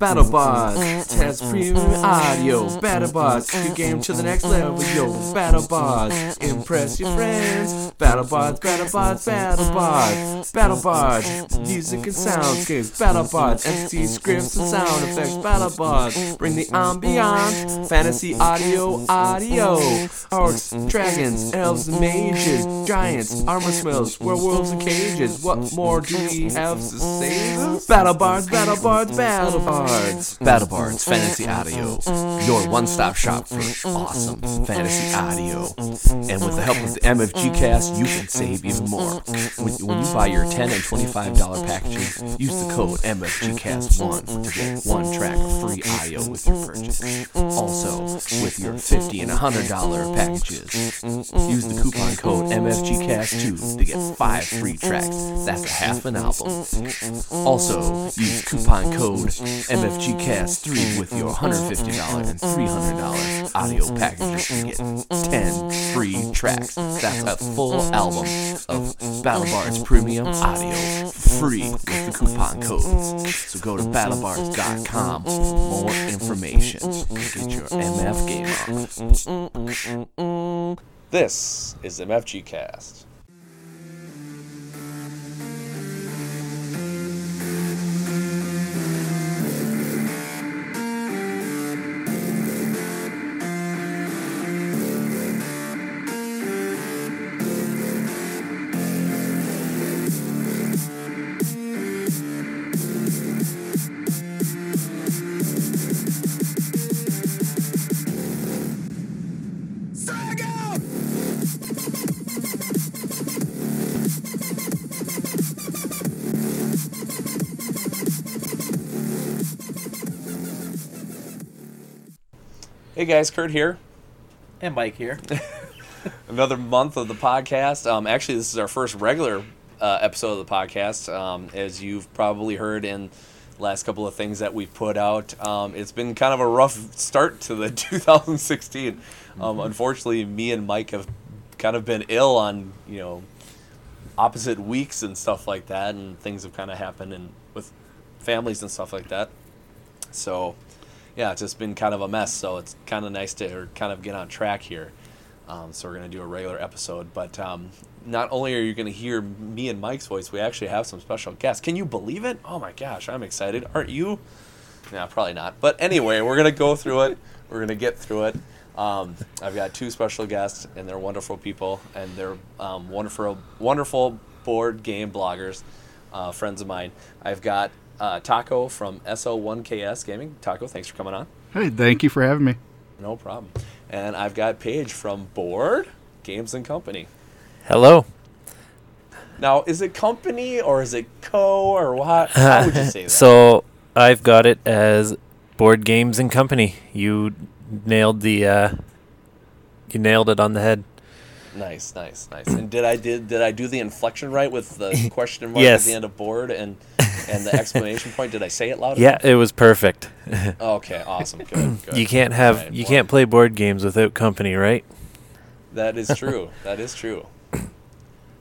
BattleBards has premium audio. BattleBards, take your game to the next level, yo. BattleBards, impress your friends. BattleBards, BattleBards, BattleBards, BattleBards, music and soundscapes. BattleBards, entity scripts and sound effects. BattleBards, bring the ambiance. Fantasy audio, audio. Orcs, dragons, elves, and mages, giants, armor smells, werewolves, and cages. What more do we have to say? BattleBards, BattleBards, BattleBards. BattleBards Fantasy Audio, your one-stop shop for awesome fantasy audio. And with the help of the MFG Cast, you can save even more. When, when you buy your 10 and $25 packages, use the code MFGCast1 to get one track of free audio with your purchase. Also, with your 50 and $100 packages, use the coupon code MFGCast2 to get five free tracks. That's a half an album. Also, use coupon code MFGCast3 with your $150 and $300 audio packages to get 10 free tracks. That's a full album of BattleBards Premium Audio free with the coupon codes. So go to battlebards.com for more information. Get your MF game on. This is MFG Cast. Guys, Kurt here. And Mike here. Another month of the podcast. Um, actually, this is our first regular uh, episode of the podcast. Um, as you've probably heard in the last couple of things that we've put out, um, it's been kind of a rough start to the 2016. Um, unfortunately, me and Mike have kind of been ill on you know opposite weeks and stuff like that, and things have kind of happened and with families and stuff like that. So yeah, it's just been kind of a mess. So it's kind of nice to kind of get on track here. Um, so we're going to do a regular episode. But um, not only are you going to hear me and Mike's voice, we actually have some special guests. Can you believe it? Oh my gosh, I'm excited. Aren't you? Yeah, probably not. But anyway, we're going to go through it. We're going to get through it. Um, I've got two special guests, and they're wonderful people, and they're um, wonderful, wonderful board game bloggers, uh, friends of mine. I've got uh, Taco from SO1KS Gaming. Taco, thanks for coming on. Hey, thank you for having me. No problem. And I've got Page from Bored Games and Company. Hello. Now, is it company or is it co or what? How would you say that? So I've got it as Bored Games and Company. You nailed the uh, you nailed it on the head. Nice, nice, nice. And did I did did I do the inflection right with the question mark Yes. at the end of board and and the exclamation point? Did I say it loud Yeah, enough? it was perfect. Okay, awesome. Good. good. you can't have Alright, you can't play board games without company, right? That is true. that is true.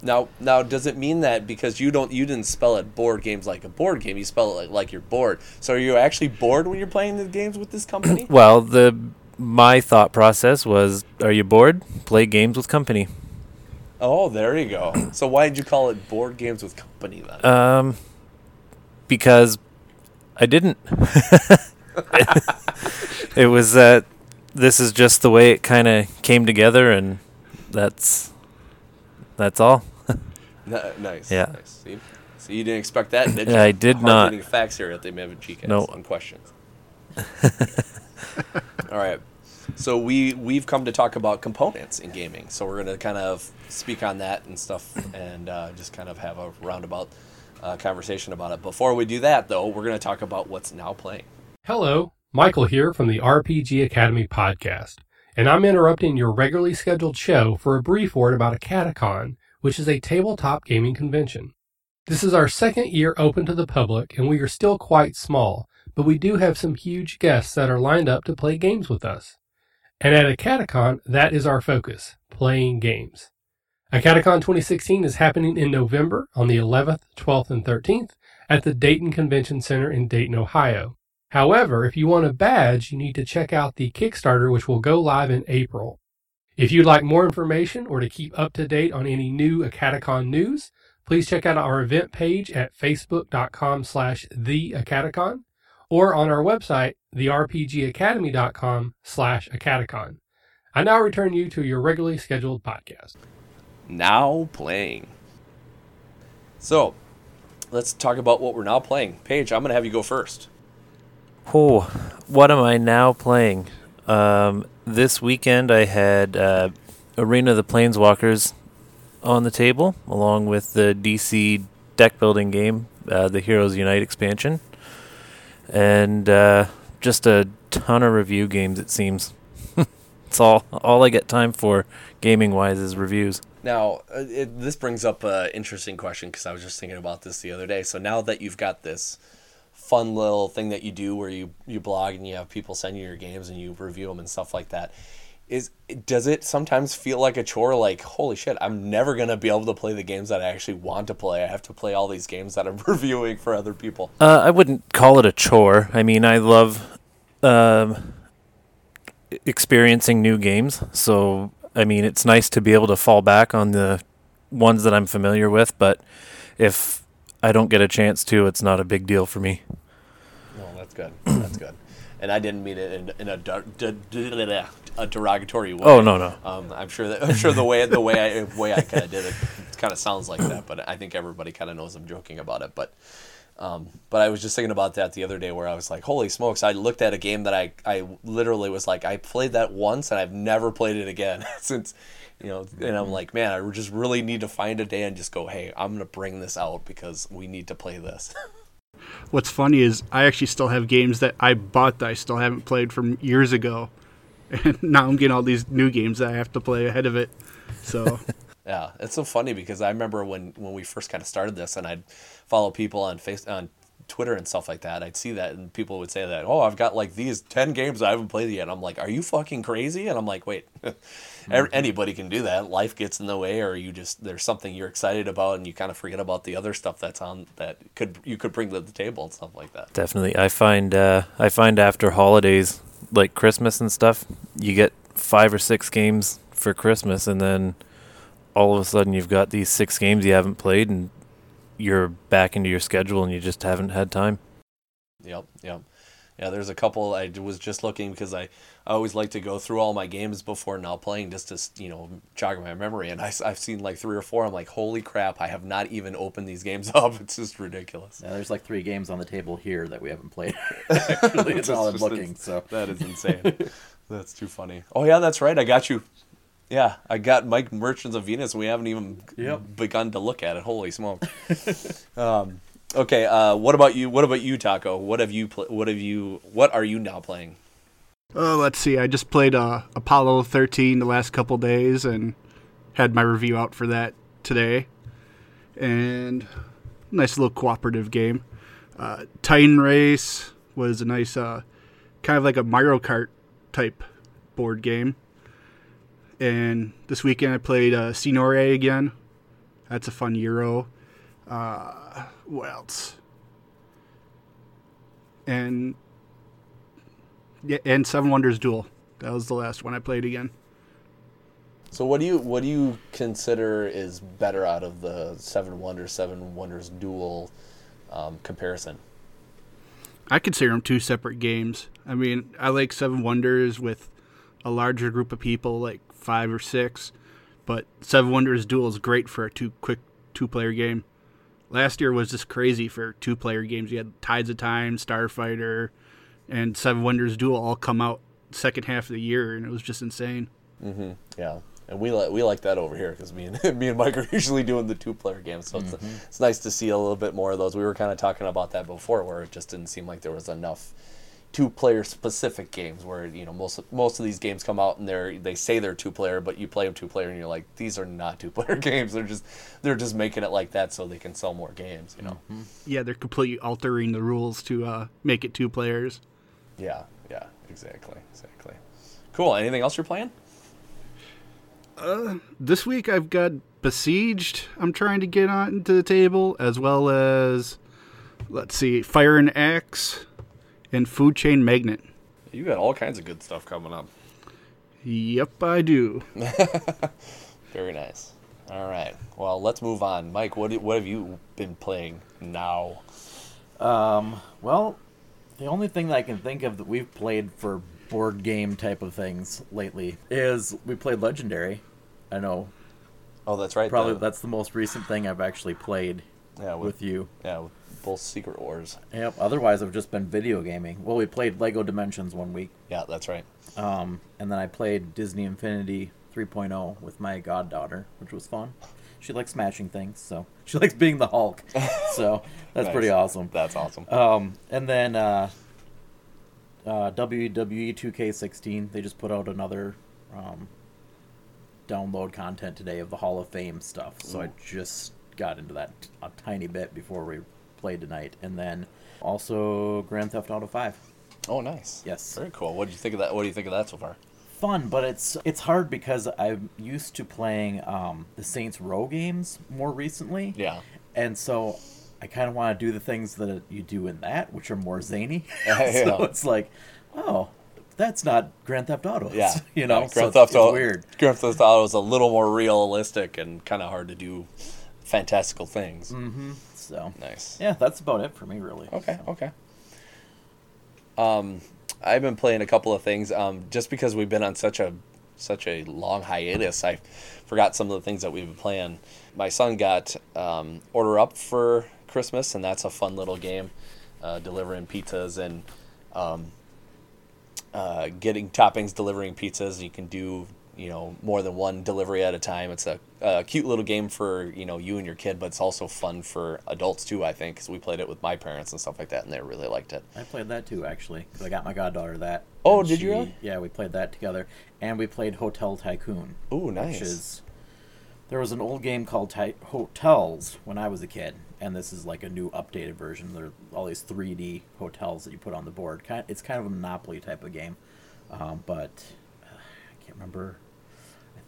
Now, now, does it mean that because you don't, you didn't spell it board games like a board game, you spell it like, like you're bored? So, are you actually bored when you're playing the games with this company? Well, the my thought process was, are you bored? Play games with company. oh, there you go. So, why did you call it board games with company then? Um, because I didn't. it was that this is just the way it kind of came together, and that's that's all. Nice. yeah. Nice. See? So you didn't expect that, did you? I did not. Facts here at the GCast No. on questions. All right. So we we've come to talk about components in gaming. So we're going to kind of speak on that and stuff, and uh, just kind of have a roundabout uh, conversation about it. Before we do that, though, we're going to talk about what's now playing. Hello, Michael here from the RPG Academy podcast, and I'm interrupting your regularly scheduled show for a brief word about Acaticon, which is a tabletop gaming convention. This is our second year open to the public, and we are still quite small, but we do have some huge guests that are lined up to play games with us. And at Acaticon, that is our focus playing games. Acaticon 2016 is happening in November on the 11th, 12th, and 13th at the Dayton Convention Center in Dayton, Ohio. However, if you want a badge, you need to check out the Kickstarter, which will go live in April. If you'd like more information or to keep up to date on any new Acaticon news, please check out our event page at facebook.com slash theacaticon or on our website, therpgacademy.com slash acaticon. I now return you to your regularly scheduled podcast. Now playing. So, let's talk about what we're now playing. Page, I'm going to have you go first. Oh, what am I now playing? Um, this weekend I had uh, Arena of the Planeswalkers on the table, along with the DC deck building game, uh, the Heroes Unite expansion, and uh, just a ton of review games. It seems. it's all all I get time for, gaming wise, is reviews. Now, uh, it, this brings up an interesting question because I was just thinking about this the other day. So now that you've got this fun little thing that you do where you, you blog and you have people send you your games and you review them and stuff like that, is does it sometimes feel like a chore? Like, holy shit, I'm never gonna be able to play the games that I actually want to play. I have to play all these games that I'm reviewing for other people. Uh, I wouldn't call it a chore. I mean, I love um, experiencing new games. So, I mean, it's nice to be able to fall back on the ones that I'm familiar with. But if I don't get a chance to, it's not a big deal for me. No, that's good. That's good. And I didn't mean it in, in a, der- d- d- d- d- a derogatory way. Oh no no. Um, I'm sure that I'm sure the way the way I way I kind of did it kind of sounds like that, but I think everybody kind of knows I'm joking about it. But um, but I was just thinking about that the other day, where I was like, "Holy smokes!" I looked at a game that I I literally was like, I played that once and I've never played it again since. You know, and I'm like, man, I just really need to find a day and just go, hey, I'm gonna bring this out because we need to play this. What's funny is I actually still have games that I bought that I still haven't played from years ago, and now I'm getting all these new games that I have to play ahead of it. So Yeah, it's so funny because I remember when when we first kind of started this, and I'd follow people on face on Twitter and stuff like that. I'd see that, and people would say that, "Oh, I've got like these ten games I haven't played yet." And I'm like, "Are you fucking crazy?" And I'm like, "Wait, Every- anybody can do that. Life gets in the way, or you just there's something you're excited about, and you kind of forget about the other stuff that's on that could you could bring to the table and stuff like that." Definitely. I find uh, I find after holidays like Christmas and stuff, you get five or six games for Christmas, and then all of a sudden you've got these six games you haven't played, and you're back into your schedule, and you just haven't had time. Yep, yep. Yeah, there's a couple I was just looking because I, I always like to go through all my games before now playing just to you know jog my memory and I, I've seen like three or four I'm like holy crap I have not even opened these games up it's just ridiculous Yeah, there's like three games on the table here that we haven't played. Actually, it's all I'm looking. ins- So that is insane that's too funny oh yeah that's right I got you yeah I got Mike Merchants of Venus and we haven't even Yep. begun to look at it holy smoke um, okay uh, what about you what about you Taco what have you pl- what have you what are you now playing uh, let's see. I just played uh, Apollo 13 the last couple days and had my review out for that today. And nice little cooperative game. Uh, Titan Race was a nice, uh, kind of like a Mario Kart type board game. And this weekend I played uh, Signorie again. That's a fun Euro. Uh, what else? And yeah, and Seven Wonders Duel. That was the last one I played again. So what do you what do you consider is better out of the Seven Wonders Seven Wonders Duel um, comparison? I consider them two separate games. I mean, I like Seven Wonders with a larger group of people, like five or six, but Seven Wonders Duel is great for a two quick two player game. Last year was just crazy for two player games. You had Tides of Time, Starfighter, and Seven Wonders Duel all come out second half of the year, and it was just insane. Mm-hmm. Yeah, and we like we like that over here because me and me and Mike are usually doing the two player games, so it's it's nice to see a little bit more of those. We were kind of talking about that before, where it just didn't seem like there was enough two player specific games where you know most most of these games come out and they're they say they're two player, but you play them two player and you're like these are not two player games. They're just they're just making it like that so they can sell more games. You know. Yeah, they're completely altering the rules to uh, make it two players. Yeah, yeah, exactly, exactly. Cool. Anything else you're playing? uh, This week I've got B-Sieged. I'm trying to get onto the table, as well as let's see, Fire and Axe, and Food Chain Magnate. You got all kinds of good stuff coming up. Yep, I do. Very nice. All right. Well, let's move on. Mike, what what have you been playing now? Um, well, the only thing that I can think of that we've played for board game type of things lately is we played Legendary. I know Oh, that's right. probably the- that's the most recent thing I've actually played yeah, with you. Yeah, with both Secret Wars. Yep. Otherwise, I've just been video gaming. Well, we played Lego Dimensions one week, Yeah, that's right. um, and then I played Disney Infinity 3.0 with my goddaughter, which was fun. She likes smashing things, so she likes being the Hulk. so that's Nice. pretty awesome. That's awesome. Um, and then uh, uh, WWE 2K16, they just put out another um, download content today of the Hall of Fame stuff. So I just got into that a tiny bit before we played tonight. And then also Grand Theft Auto 5. oh, nice. Yes. Very cool. What do you think of that? What do you think of that so far? Fun, but it's it's hard because I'm used to playing um, the Saints Row games more recently. Yeah. And so I kind of want to do the things that you do in that, which are more zany. Yeah. so it's like, oh, that's not Grand Theft Auto. Yeah. you know, Yeah, Grand it's, Theft Auto. weird. Grand Theft Auto is a little more realistic and kind of hard to do fantastical things. So Nice. yeah, that's about it for me, really. Okay, okay. Um, I've been playing a couple of things. Um, just because we've been on such a such a long hiatus, I forgot some of the things that we've been playing. My son got um, Order Up for Christmas, and that's a fun little game, uh, delivering pizzas and um, uh, getting toppings, delivering pizzas. You can do you know more than one delivery at a time. It's a, a cute little game for you know you and your kid, but it's also fun for adults too. I think because we played it with my parents and stuff like that, and they really liked it. I played that too, actually, because I got my goddaughter that. Oh, did you really? Yeah, we played that together, and we played Hotel Tycoon. Ooh, nice. Which is there was an old game called Ty- Hotels when I was a kid, and this is like a new updated version. There are all these 3D hotels that you put on the board. Kind, it's kind of a Monopoly type of game, um, but uh, I can't remember.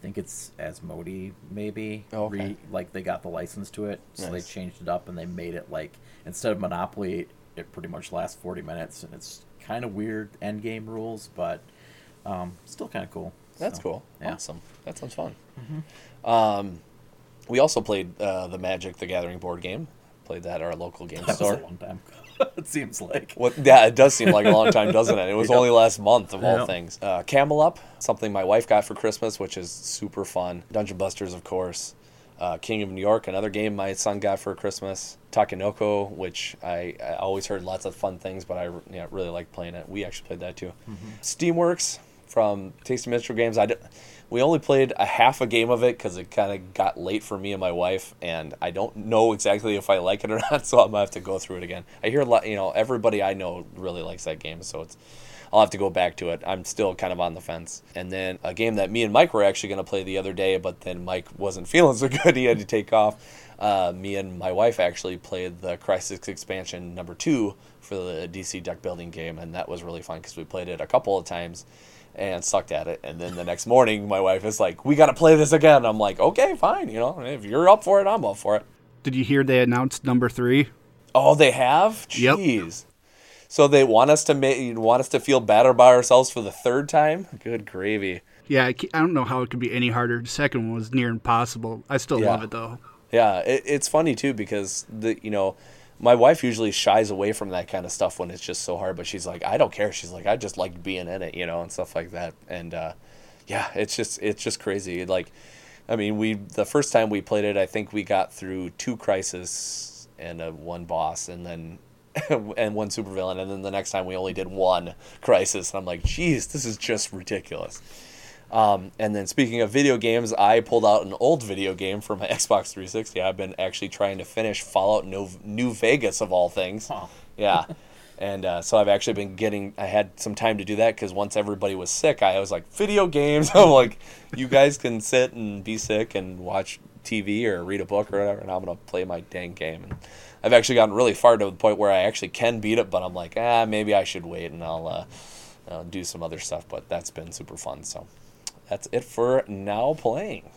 I think it's Asmodee, maybe. Oh, okay. like they got the license to it, so Nice. they changed it up and they made it like instead of Monopoly, it pretty much lasts 40 minutes, and it's kind of weird end game rules, but um, still kind of cool. That's So, cool. Yeah. Awesome. That sounds fun. Um, we also played uh, the Magic the Gathering board game. Played that at our local game That was store. a long time. it seems like. What? Yeah, it does seem like a long time, doesn't it? It was Yep. only last month of all Yep. things. Uh, Camel Up, something my wife got for Christmas, which is super fun. Dungeon Busters, of course. Uh, King of New York, another game my son got for Christmas. Takenoko, which I, I always heard lots of fun things, but I yeah, really like playing it. We actually played that too. Steamworks from Tasty Minstrel Games. I we only played a half a game of it because it kind of got late for me and my wife, and I don't know exactly if I like it or not, so I'm gonna have to go through it again. I hear a lot, you know, everybody I know really likes that game, so it's. I'll have to go back to it. I'm still kind of on the fence. And then a game that me and Mike were actually going to play the other day, but then Mike wasn't feeling so good. He had to take off. Uh, me and my wife actually played the Crisis expansion number two for the DC deck building game, and that was really fun because we played it a couple of times and sucked at it. And then the next morning, my wife is like, "We got to play this again." I'm like, "Okay, fine. You know, if you're up for it, I'm up for it." Did you hear they announced number three? Oh, they have? Yep. Jeez. So they want us to make want us to feel bad about ourselves for the third time? Good gravy. Yeah, I, I don't know how it could be any harder. The second one was near impossible. I still Yeah. love it though. Yeah, it, it's funny too because the you know, my wife usually shies away from that kind of stuff when it's just so hard, but she's like, I don't care. She's like, I just like being in it, you know, and stuff like that. And uh, yeah, it's just it's just crazy. Like, I mean, we the first time we played it, I think we got through two crisis and a one boss, and then. and one supervillain, and then the next time we only did one crisis, and I'm like, geez, this is just ridiculous. Um, and then speaking of video games, I pulled out an old video game for my Xbox 360. I've been actually trying to finish Fallout New, New Vegas of all things. Huh. Yeah. And uh, so I've actually been getting, I had some time to do that because once everybody was sick, I was like, video games. I'm like, you guys can sit and be sick and watch TV or read a book or whatever, and I'm going to play my dang game. And I've actually gotten really far to the point where I actually can beat it, but I'm like, ah, maybe I should wait and I'll uh, uh, do some other stuff. But that's been super fun. So that's it for now playing.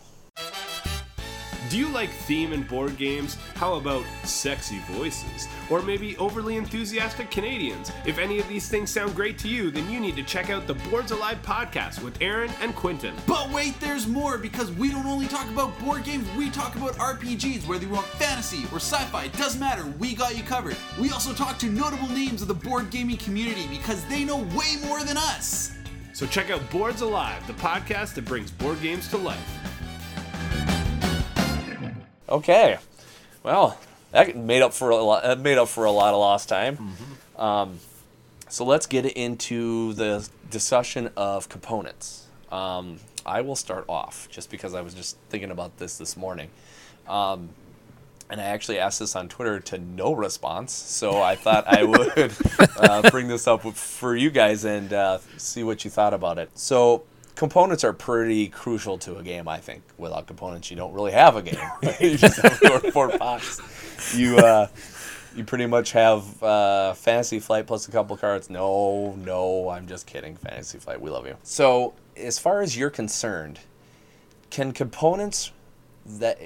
Do you like theme and board games? How about sexy voices? Or maybe overly enthusiastic Canadians? If any of these things sound great to you, then you need to check out the Boards Alive podcast with Aaron and Quinton. But wait, there's more because we don't only talk about board games, we talk about RPGs, whether you want fantasy or sci fi, doesn't matter, we got you covered. We also talk to notable names of the board gaming community because they know way more than us. So check out Boards Alive, the podcast that brings board games to life. Okay, well, that made up for a lot. That made up for a lot of lost time. Um, so let's get into the discussion of components. Um, I will start off just because I was just thinking about this this morning. Um, and I actually asked this on Twitter to no response, so I thought I would uh, bring this up for you guys and uh, see what you thought about it. So, components are pretty crucial to a game, I think. Without components, you don't really have a game. you just have four. You uh, you pretty much have uh, Fantasy Flight plus a couple cards. No, no, I'm just kidding. Fantasy Flight, we love you. So, as far as you're concerned, can components that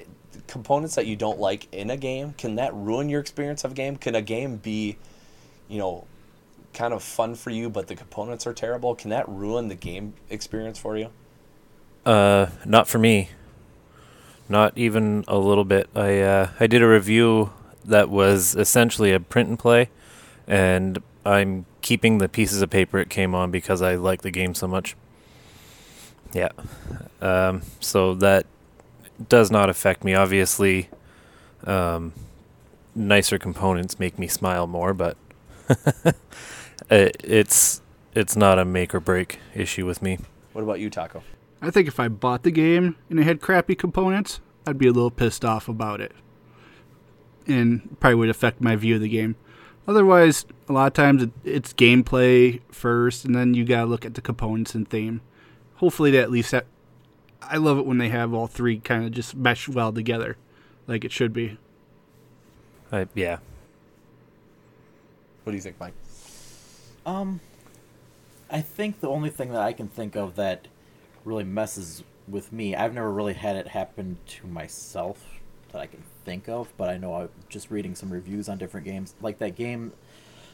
components that you don't like in a game can that ruin your experience of a game can a game be you know kind of fun for you but the components are terrible can that ruin the game experience for you Uh, not for me. Not even a little bit. I uh, I did a review that was essentially a print and play, and I'm keeping the pieces of paper it came on because I like the game so much. Yeah. Um, so that does not affect me. Obviously, um, nicer components make me smile more, but it, it's it's not a make or break issue with me. what about you taco I think if I bought the game and it had crappy components, I'd be a little pissed off about it. And probably would affect my view of the game. Otherwise, a lot of times it, it's gameplay first, and then you gotta look at the components and theme. Hopefully, that at least have, I love it when they have all three kind of just mesh well together, like it should be. I, yeah. what do you think mike Um, I think the only thing that I can think of that really messes with me, I've never really had it happen to myself that I can think of, but I know I'm just reading some reviews on different games. Like that game,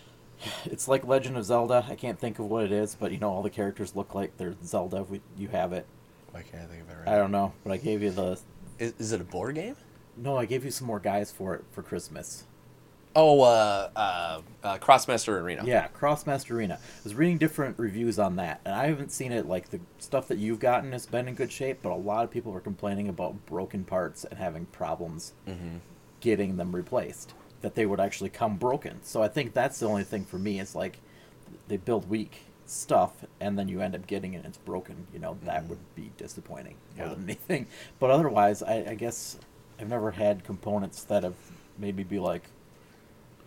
it's like Legend of Zelda. I can't think of what it is, but you know, all the characters look like they're Zelda. We, you have it. Why can't i think of it I don't know, but I gave you the. is, is it a board game No, I gave you some more guys for it for Christmas. oh uh, uh, uh Krosmaster Arena Yeah, Krosmaster Arena. I was reading different reviews on that, and I haven't seen it. Like the stuff that you've gotten has been in good shape, but a lot of people were complaining about broken parts and having problems getting them replaced. That they would actually come broken. So I think that's the only thing for me. It's like they build weak stuff, and then you end up getting it and it's broken. You know that would be disappointing more than anything. But otherwise, I, I guess I've never had components that have made me be like,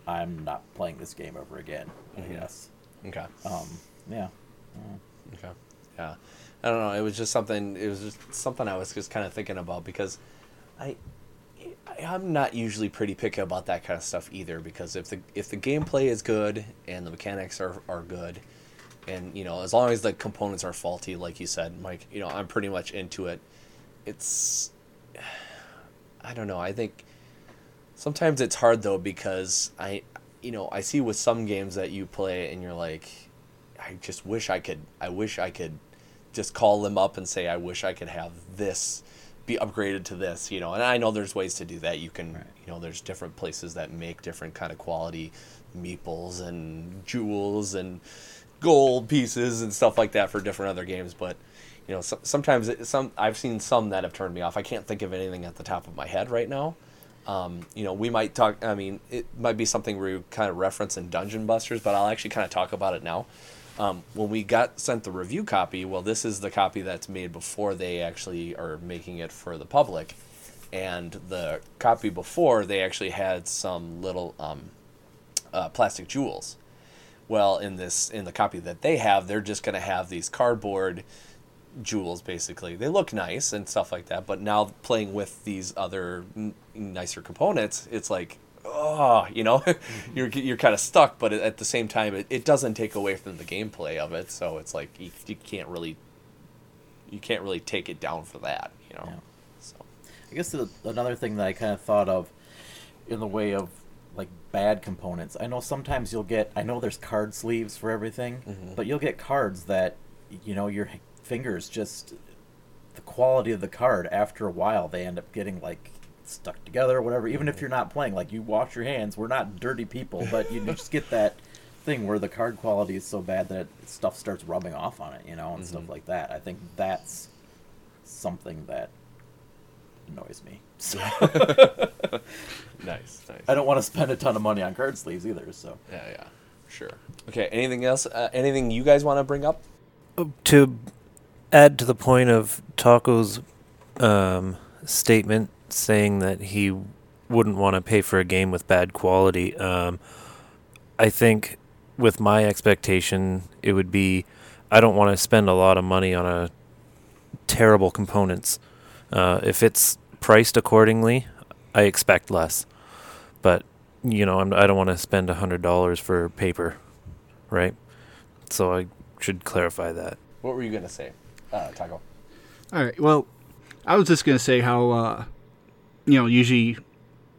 I'm not playing this game ever again. I guess. okay Um, yeah. Okay. Yeah. I don't know. It was just something. It was just something I was just kind of thinking about because I I'm not usually pretty picky about that kind of stuff either. Because if the if the gameplay is good and the mechanics are are good, and you know as long as the components are faulty, like you said, Mike, you know I'm pretty much into it. It's, I don't know. I think sometimes it's hard though because I, you know, I see with some games that you play and you're like, I just wish I could. I wish I could just call them up and say, I wish I could have this be upgraded to this, you know. And I know there's ways to do that. You can, you know, there's different places that make different kind of quality meeples and jewels and gold pieces and stuff like that for different other games. But you know, so, sometimes it, some I've seen some that have turned me off. I can't think of anything at the top of my head right now. Um, you know, we might talk. I mean, it might be something we kind of reference in Dungeon Busters, but I'll actually kind of talk about it now. Um, when we got sent the review copy, well, this is the copy that's made before they actually are making it for the public, and the copy before they actually had some little um, uh, plastic jewels. Well, in this in the copy that they have, they're just going to have these cardboard jewels basically. They look nice and stuff like that, but now playing with these other n- nicer components, it's like oh, you know, mm-hmm. you're you're kind of stuck, but at the same time it, it doesn't take away from the gameplay of it, so it's like you, you can't really you can't really take it down for that, you know. Yeah. So I guess the, another thing that I kind of thought of in the way of like bad components. I know sometimes you'll get. I know there's card sleeves for everything, mm-hmm. but you'll get cards that you know your fingers just the quality of the card after a while they end up getting like stuck together or whatever. Even if mm-hmm. you're not playing, like you wash your hands. We're not dirty people, but you just get that thing where the card quality is so bad that stuff starts rubbing off on it, you know, and stuff mm-hmm. like that. I think that's something that annoys me. So Nice, nice. I don't want to spend a ton of money on card sleeves either. So Yeah, yeah, sure. Okay, anything else? Uh, anything you guys want to bring up? to add to the point of Taco's um, statement saying that he wouldn't want to pay for a game with bad quality, um, I think with my expectation, it would be I don't want to spend a lot of money on a terrible components. Uh, if it's priced accordingly, I expect less. But you know, I'm, I don't want to spend a hundred dollars for paper, right? So I should clarify that. What were you gonna say, uh, Taco? All right. Well, I was just gonna say how uh, you know usually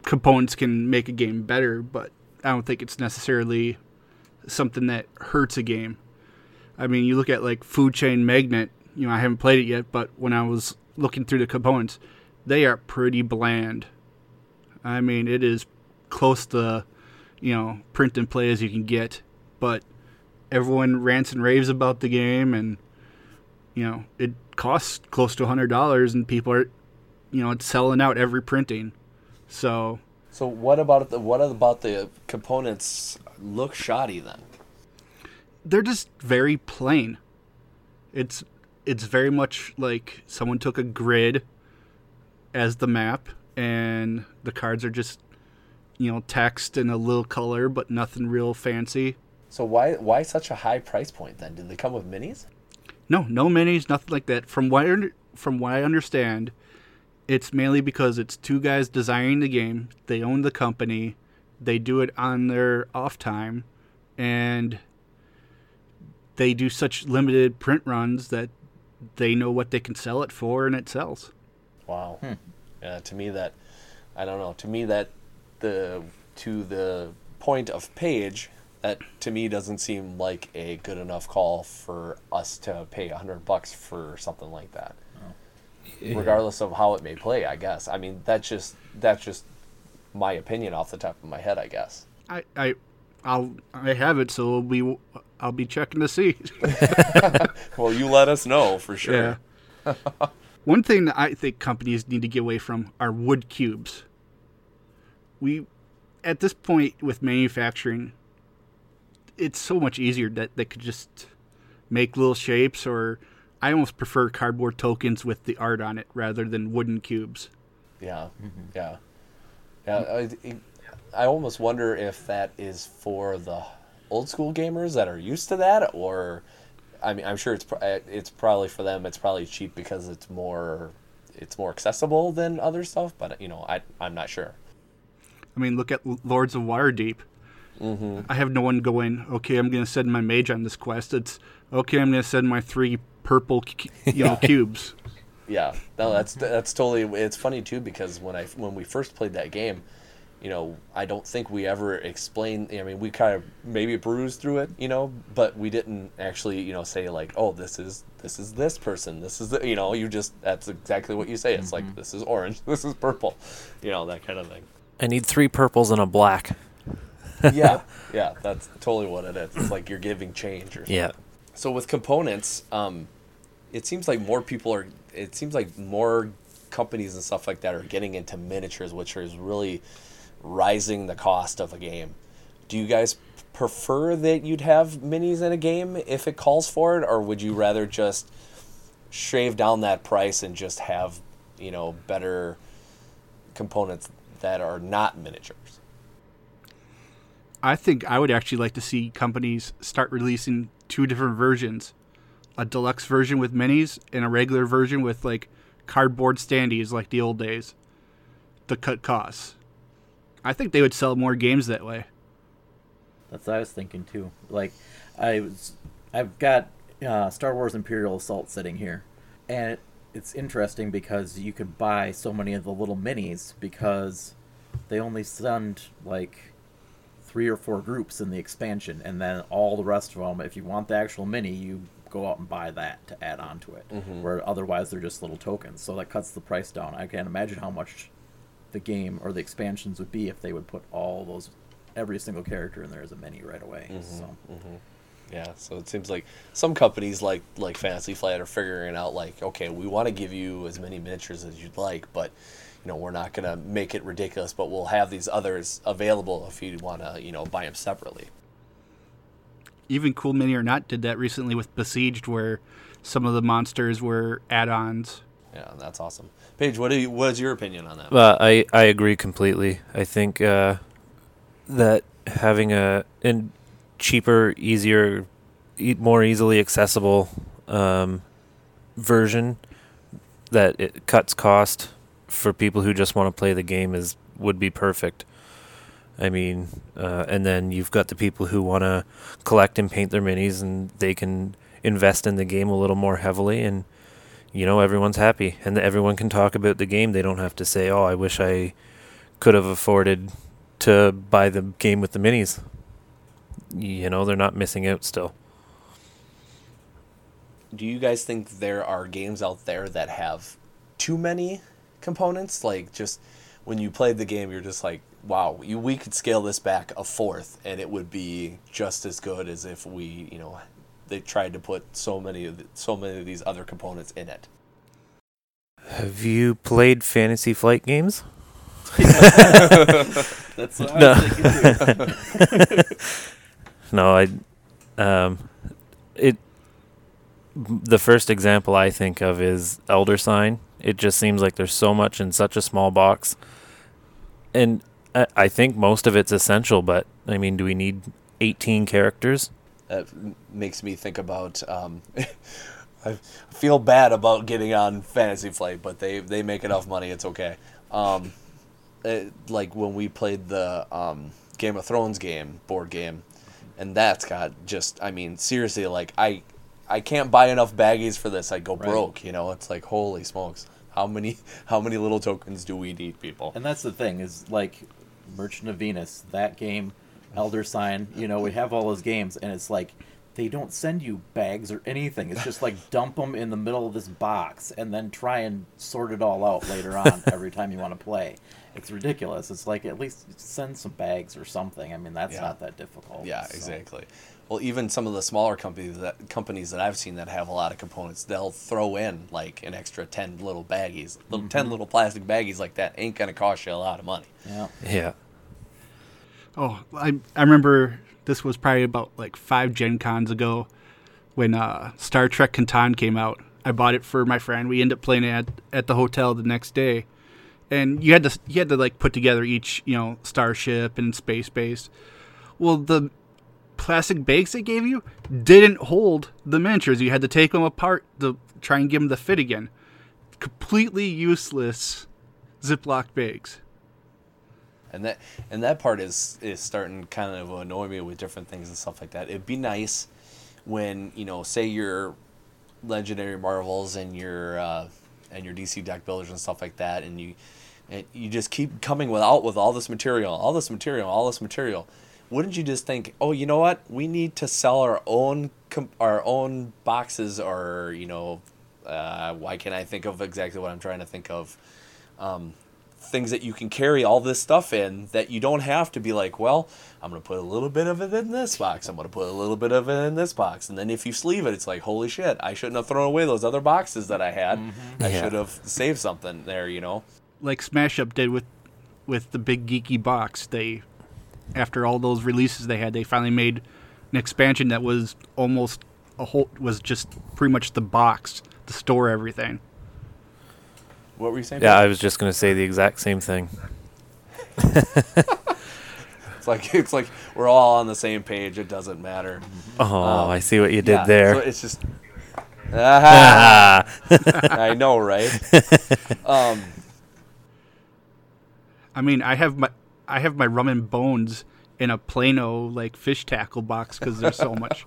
components can make a game better, but I don't think it's necessarily something that hurts a game. I mean, you look at like Food Chain Magnate. You know, I haven't played it yet, but when I was looking through the components, they are pretty bland. I mean, it is close to you know print and play as you can get, but everyone rants and raves about the game and you know, it costs close to a hundred dollars, and people are, you know, it's selling out every printing. So So what about the what about the components look shoddy then? they're just very plain. It's it's very much like someone took a grid as the map, and the cards are just, you know, text and a little color, but nothing real fancy. So why why such a high price point then? Did they come with minis? No, no minis, nothing like that. From what I, from what I understand, it's mainly because it's two guys designing the game. They own the company. They do it on their off time, and they do such limited print runs that they know what they can sell it for, and it sells. Wow. Hmm. Yeah, to me that I don't know. To me that the to the point of page that to me doesn't seem like a good enough call for us to pay a hundred bucks for something like that. Oh. Regardless of how it may play, I guess. I mean that's just that's just my opinion off the top of my head, I guess. I, I, I'll, I have it, so we will I'll be checking to see. Well, you let us know for sure. Yeah. One thing that I think companies need to get away from are wood cubes. We, at this point with manufacturing, it's so much easier that they could just make little shapes, or I almost prefer cardboard tokens with the art on it rather than wooden cubes. Yeah, mm-hmm, yeah, yeah. I, I almost wonder if that is for the old school gamers that are used to that, or I mean, I'm sure it's uh, it's probably for them. It's probably cheap because it's more it's more accessible than other stuff. But you know, I I'm not sure. I mean, look at Lords of Waterdeep. Mm-hmm. I have no one going. Okay, I'm going to send my mage on this quest. It's okay. I'm going to send my three purple, you know, cubes. Yeah, no, that's that's totally. It's funny too because when I when we first played that game, you know, I don't think we ever explained. I mean, we kind of maybe bruised through it, you know, but we didn't actually, you know, say like, oh, this is this is this person, this is the, you know, you just that's exactly what you say. It's like this is orange, this is purple, you know, that kind of thing. I need three purples and a black. Yeah, yeah, that's totally what it is. It's like you're giving change or something. Yeah. So with components, um, it seems like more people are. It seems like more companies and stuff like that are getting into miniatures, which is really rising the cost of a game. Do you guys prefer that you'd have minis in a game if it calls for it, or would you rather just shave down that price and just have you know better components that are not miniatures? I think I would actually like to see companies start releasing two different versions a deluxe version with minis and a regular version with like cardboard standees like the old days to cut costs. I think they would sell more games that way. That's what I was thinking too. Like, I was, I've got uh, Star Wars Imperial Assault sitting here, and it, it's interesting because you could buy so many of the little minis because they only send like three or four groups in the expansion, and then all the rest of them, if you want the actual mini, you go out and buy that to add on to it. Where otherwise they're just little tokens, so that cuts the price down. I can't imagine how much the game or the expansions would be if they would put all those every single character in there as a mini right away. Mm-hmm, so mm-hmm. Yeah, so it seems like some companies like like Fantasy Flight are figuring out like, okay, we want to give you as many miniatures as you'd like, but you know we're not gonna make it ridiculous, but we'll have these others available if you want to you know buy them separately. Even Cool Mini or Not did that recently with B-Sieged, where some of the monsters were add-ons. Yeah, that's awesome. Page, what do you, what is your opinion on that? Well, I I agree completely. I think uh, that having a in cheaper, easier, e- more easily accessible um, version that it cuts cost for people who just want to play the game is would be perfect. I mean, uh, and then you've got the people who want to collect and paint their minis, and they can invest in the game a little more heavily, and you know everyone's happy, and everyone can talk about the game. They don't have to say, "Oh, I wish I could have afforded to buy the game with the minis." You know, they're not missing out still. do you guys think there are games out there that have too many components? Like just when you played the game, you're just like, wow, you, we could scale this back a fourth, and it would be just as good as if we, you know, they tried to put so many of the, so many of these other components in it. Have you played Fantasy Flight games? that's what I No. was. No, I. Um, it. The first example I think of is Elder Sign. It just seems like there's so much in such a small box, and I, I think most of it's essential. But I mean, do we need 18 characters? That makes me think about. Um, I feel bad about getting on Fantasy Flight, but they they make enough money. It's okay. Um, it, like when we played the um, Game of Thrones game board game, and that's got just. I mean, seriously, like I. I can't buy enough baggies for this. I go Right. broke, you know. It's like holy smokes, how many how many little tokens do we need, people? And that's the thing is like Merchant of Venus, that game, Elder Sign. You know, we have all those games, and it's like they don't send you bags or anything. It's just like dump them in the middle of this box and then try and sort it all out later on every time you want to play. It's ridiculous. It's like at least send some bags or something. I mean, that's Yeah. not that difficult. Yeah, so. exactly. Well, even some of the smaller companies that companies that I've seen that have a lot of components, they'll throw in like an extra ten little baggies, little ten mm-hmm. little plastic baggies like that ain't gonna cost you a lot of money. Yeah. Yeah. Oh, I I remember this was probably about like five Gen Cons ago when uh, Star Trek Catan came out. I bought it for my friend. We ended up playing it at, at the hotel the next day, and you had to you had to like put together each you know starship and space base. Well, the plastic bags they gave you didn't hold the miniatures. You had to take them apart to try and give them the fit again. Completely useless Ziploc bags. And that and that part is is starting kind of annoy me with different things and stuff like that. It'd be nice when you know, say your legendary marvels and your uh, and your DC deck builders and stuff like that, and you and you just keep coming without with all this material, all this material, all this material. Wouldn't you just think, oh, you know what? We need to sell our own com- our own boxes, or you know, uh, why can't I think of exactly what I'm trying to think of? Um, things that you can carry all this stuff in that you don't have to be like, well, I'm going to put a little bit of it in this box. I'm going to put a little bit of it in this box. And then if you sleeve it, it's like, holy shit, I shouldn't have thrown away those other boxes that I had. Mm-hmm. I Yeah. should have saved something there, you know? like Smash Up did with with the big geeky box. They after all those releases they had, they finally made an expansion that was almost a whole was just pretty much the box to store everything. What were you saying? Yeah, I was just going to say the exact same thing. It's like, it's like we're all on the same page. It doesn't matter. Oh, I see what you did Yeah, there. So it's just. Ah. I know, right? Um, I mean, I have my I have my rum and bones in a Plano like fish tackle box because there's so much.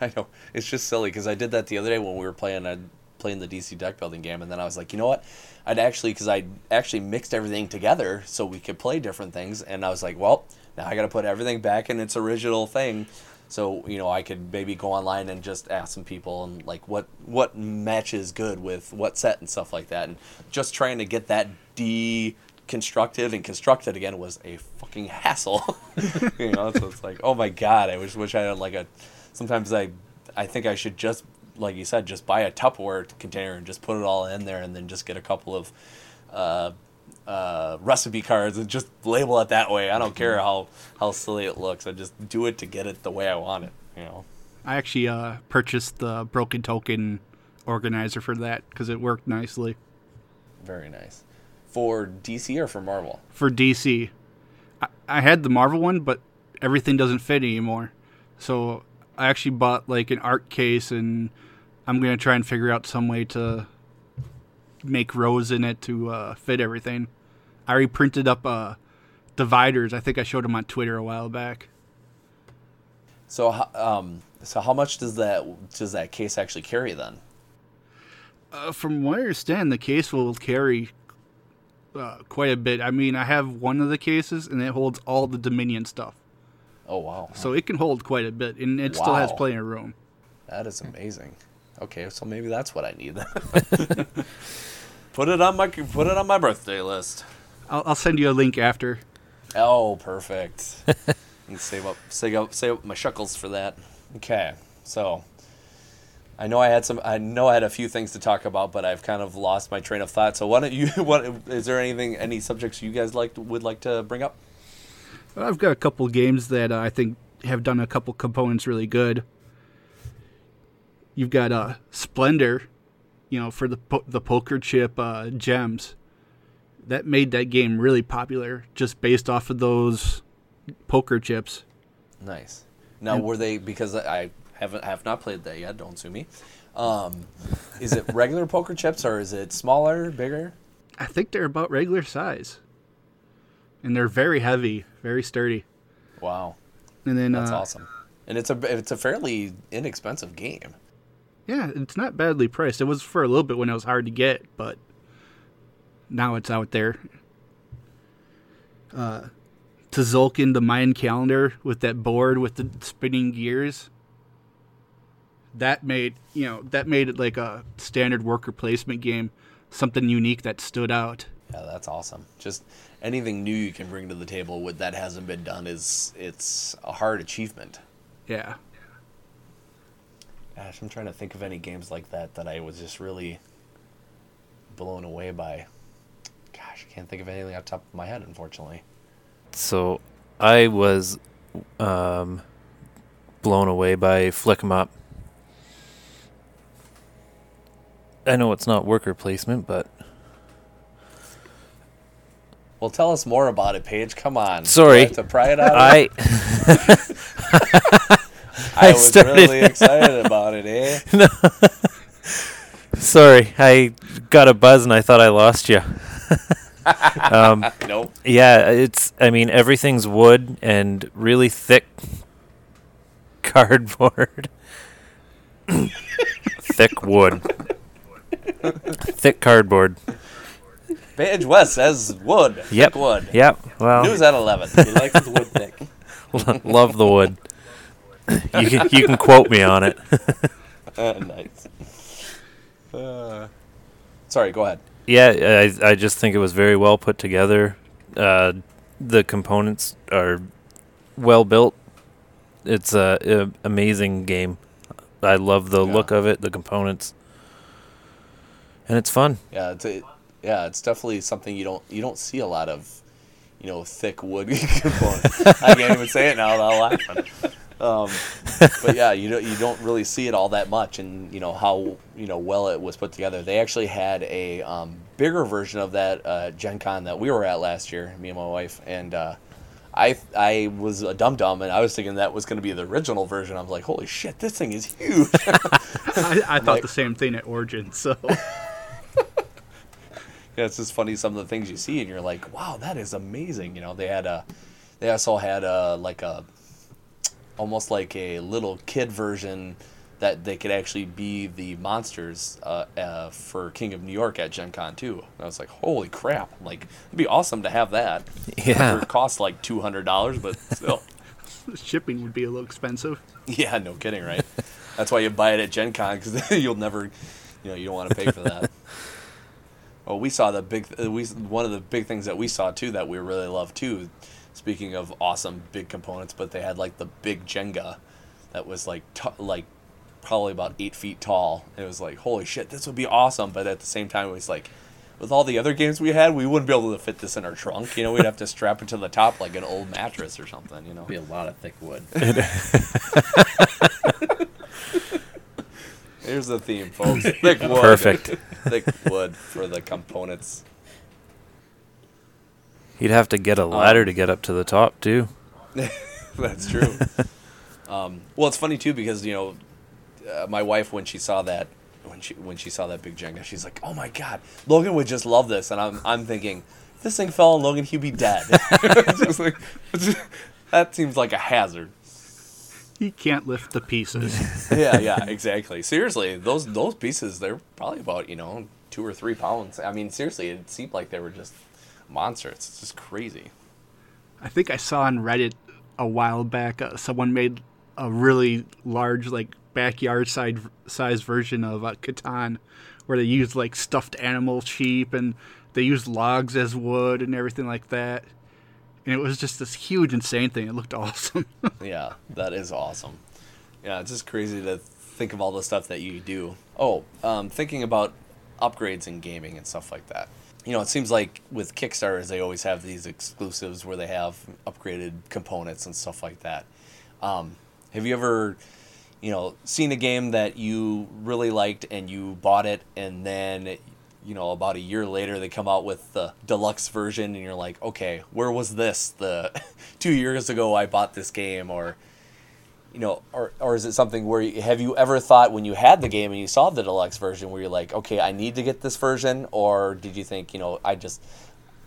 I know it's just silly because I did that the other day when we were playing. I playing the DC deck building game, and then I was like, you know what? I'd actually because I actually mixed everything together so we could play different things, and I was like, well, now I got to put everything back in its original thing. So you know, I could maybe go online and just ask some people and like what what matches good with what set and stuff like that, and just trying to get that deconstructed and constructed again was a fucking hassle. you know, so it's like, oh my god, I wish wish I had like a. Sometimes I, I think I should just like you said, just buy a Tupperware container and just put it all in there, and then just get a couple of. Uh, uh, recipe cards and just label it that way. I don't care how, how silly it looks. I just do it to get it the way I want it. You know. I actually uh, purchased the broken token organizer for that because it worked nicely Very nice. For DC or for Marvel? for DC. I, I had the Marvel one, but everything doesn't fit anymore. So I actually bought like an art case, and I'm gonna try and figure out some way to make rows in it to uh, fit everything. I already printed up uh, dividers. I think I showed them on Twitter a while back. So, um, so how much does that does that case actually carry then? Uh, from what I understand, the case will carry uh, quite a bit. I mean, I have one of the cases, and it holds all the Dominion stuff, Oh wow, so it can hold quite a bit, and it still has plenty of room. that is amazing. Okay, so maybe that's what I need. then. put it on my put it on my birthday list. I'll, I'll send you a link after. Oh, perfect. and save up, save up, save up my shekels for that. Okay, so I know I had some, I know I had a few things to talk about, but I've kind of lost my train of thought. So why don't you? What is there anything, any subjects you guys like would like to bring up? I've got a couple games that uh, I think have done a couple components really good. You've got uh, Splendor, you know, for the po- the poker chip uh, gems. That made that game really popular just based off of those poker chips. Nice. Now, were they because I haven't have not played that yet? Don't sue me. Um, is it regular poker chips or is it smaller, bigger? I think they're about regular size, and they're very heavy, very sturdy. Wow, And then that's uh, awesome. And it's a it's a fairly inexpensive game. Yeah, it's not badly priced. It was for a little bit when it was hard to get, but now it's out there. Uh, Tzolk'in, the Mayan calendar with that board with the spinning gears. That made you know that made it like a standard worker placement game, something unique that stood out. Yeah, that's awesome. Just anything new you can bring to the table with that hasn't been done is it's a hard achievement. Yeah, Gosh, I'm trying to think of any games like that that I was just really blown away by. Gosh, I can't think of anything off the top of my head, unfortunately. So I was um, blown away by Flick 'em Up. I know it's not worker placement, but Well, tell us more about it, Page. Come on. Sorry. Do I have to pry it out. I? I, I was started- really excited about it, eh? No. sorry, I got a buzz and I thought I lost you. um, Nope. yeah, it's. I mean, everything's wood and really thick cardboard. thick wood. thick cardboard. Page West says wood. Yep. Thick wood. Yep. Well, News at 11. He likes his wood thick. love the wood. You can you can quote me on it. Uh, nice. Uh, sorry, go ahead. Yeah, I I just think it was very well put together. Uh, the components are well built. It's a, a amazing game. I love the Yeah. look of it, the components, and it's fun. Yeah, it's a, yeah, it's definitely something you don't you don't see a lot of, you know, thick wood components. I can't even say it now without laughing. Um, but yeah, you don't you don't really see it all that much, and you know how you know well it was put together. They actually had a um, bigger version of that uh, Gen Con that we were at last year, me and my wife, and uh, I I was a dum dum, and I was thinking that was going to be the original version. I was like, holy shit, this thing is huge. I, I thought Like- the same thing at Origin. So Yeah, it's just funny some of the things you see, and you're like, "Wow, that is amazing!" You know, they had a, they also had a like a, almost like a little kid version that they could actually be the monsters uh, uh, for King of New York at Gen Con too. And I was like, holy crap. Like, it'd be awesome to have that. Yeah. It costs like $200, but still. Shipping would be a little expensive. yeah, no kidding, right? That's why you buy it at Gen Con because you'll never, you know, you don't want to pay for that. Oh, we saw the big, uh, we one of the big things that we saw too that we really loved too. Speaking of awesome big components, but they had like the big Jenga that was like t- like probably about eight feet tall. It was like holy shit, this would be awesome. But at the same time, it was like with all the other games we had, we wouldn't be able to fit this in our trunk. You know, we'd have to strap it to the top like an old mattress or something. You know, Be a lot of thick wood. here's the theme, folks. Thick wood. Perfect. Thick wood for the components. He'd have to get a ladder to get up to the top too. That's true. um, well, it's funny too because you know, uh, my wife when she saw that when she when she saw that big Jenga, she's like, "Oh my god, Logan would just love this," and I'm I'm thinking, if this thing fell on Logan, he'd be dead. Just like- that seems like a hazard. He can't lift the pieces. Yeah, yeah, exactly. Seriously, those those pieces they're probably about you know two or three pounds. I mean, seriously, it seemed like they were just monsters. It's just crazy. I think I saw on Reddit a while back uh, someone made a really large like backyard side size version of uh, Catan where they used like stuffed animal sheep and they used logs as wood and everything like that. And it was just this huge insane thing. It looked awesome. Yeah, that is awesome. Yeah, it's just crazy to think of all the stuff that you do. Oh, um, thinking about upgrades in gaming and stuff like that. You know, it seems like with Kickstarters, they always have these exclusives where they have upgraded components and stuff like that. Um, have you ever, you know, seen a game that you really liked and you bought it, and then, you know, about a year later they come out with the deluxe version, and you're like, okay, where was this? The two years ago I bought this game, or you know, or or is it something where you, have you ever thought when you had the game and you saw the deluxe version where you're like, okay, I need to get this version, or did you think, you know, I just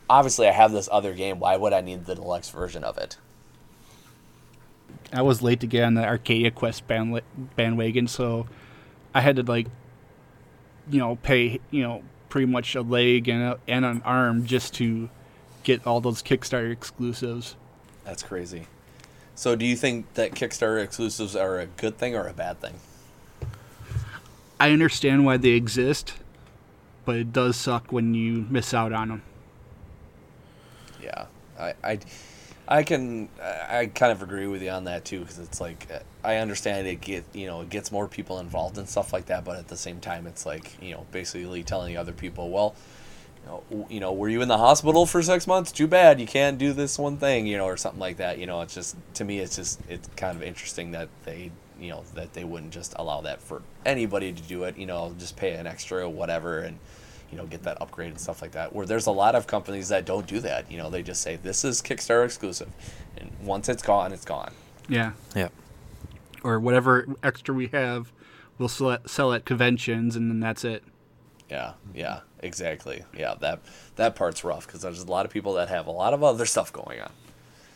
obviously I have this other game, why would I need the deluxe version of it? I was late to get on the Arcadia Quest bandwa- bandwagon, so I had to like, you know, pay you know pretty much a leg and a, and an arm just to get all those Kickstarter exclusives. That's crazy. So do you think that Kickstarter exclusives are a good thing or a bad thing? I understand why they exist, but it does suck when you miss out on them. Yeah, I, I, I can, I kind of agree with you on that too, because it's like uh, I understand it get, you know, it gets more people involved and stuff like that, but at the same time, it's like you know, basically telling other people, well, you know, you know, were you in the hospital for six months? Too bad, you can't do this one thing, you know, or something like that. You know, it's just to me, it's just it's kind of interesting that they, you know, that they wouldn't just allow that for anybody to do it. You know, just pay an extra whatever and you know, get that upgrade and stuff like that. Where there's a lot of companies that don't do that. You know, they just say this is Kickstarter exclusive, and once it's gone, it's gone. Yeah, Yeah. or whatever extra we have, we'll sell at, sell at conventions, and then that's it. Yeah, yeah, exactly. Yeah, that that part's rough because there's a lot of people that have a lot of other stuff going on.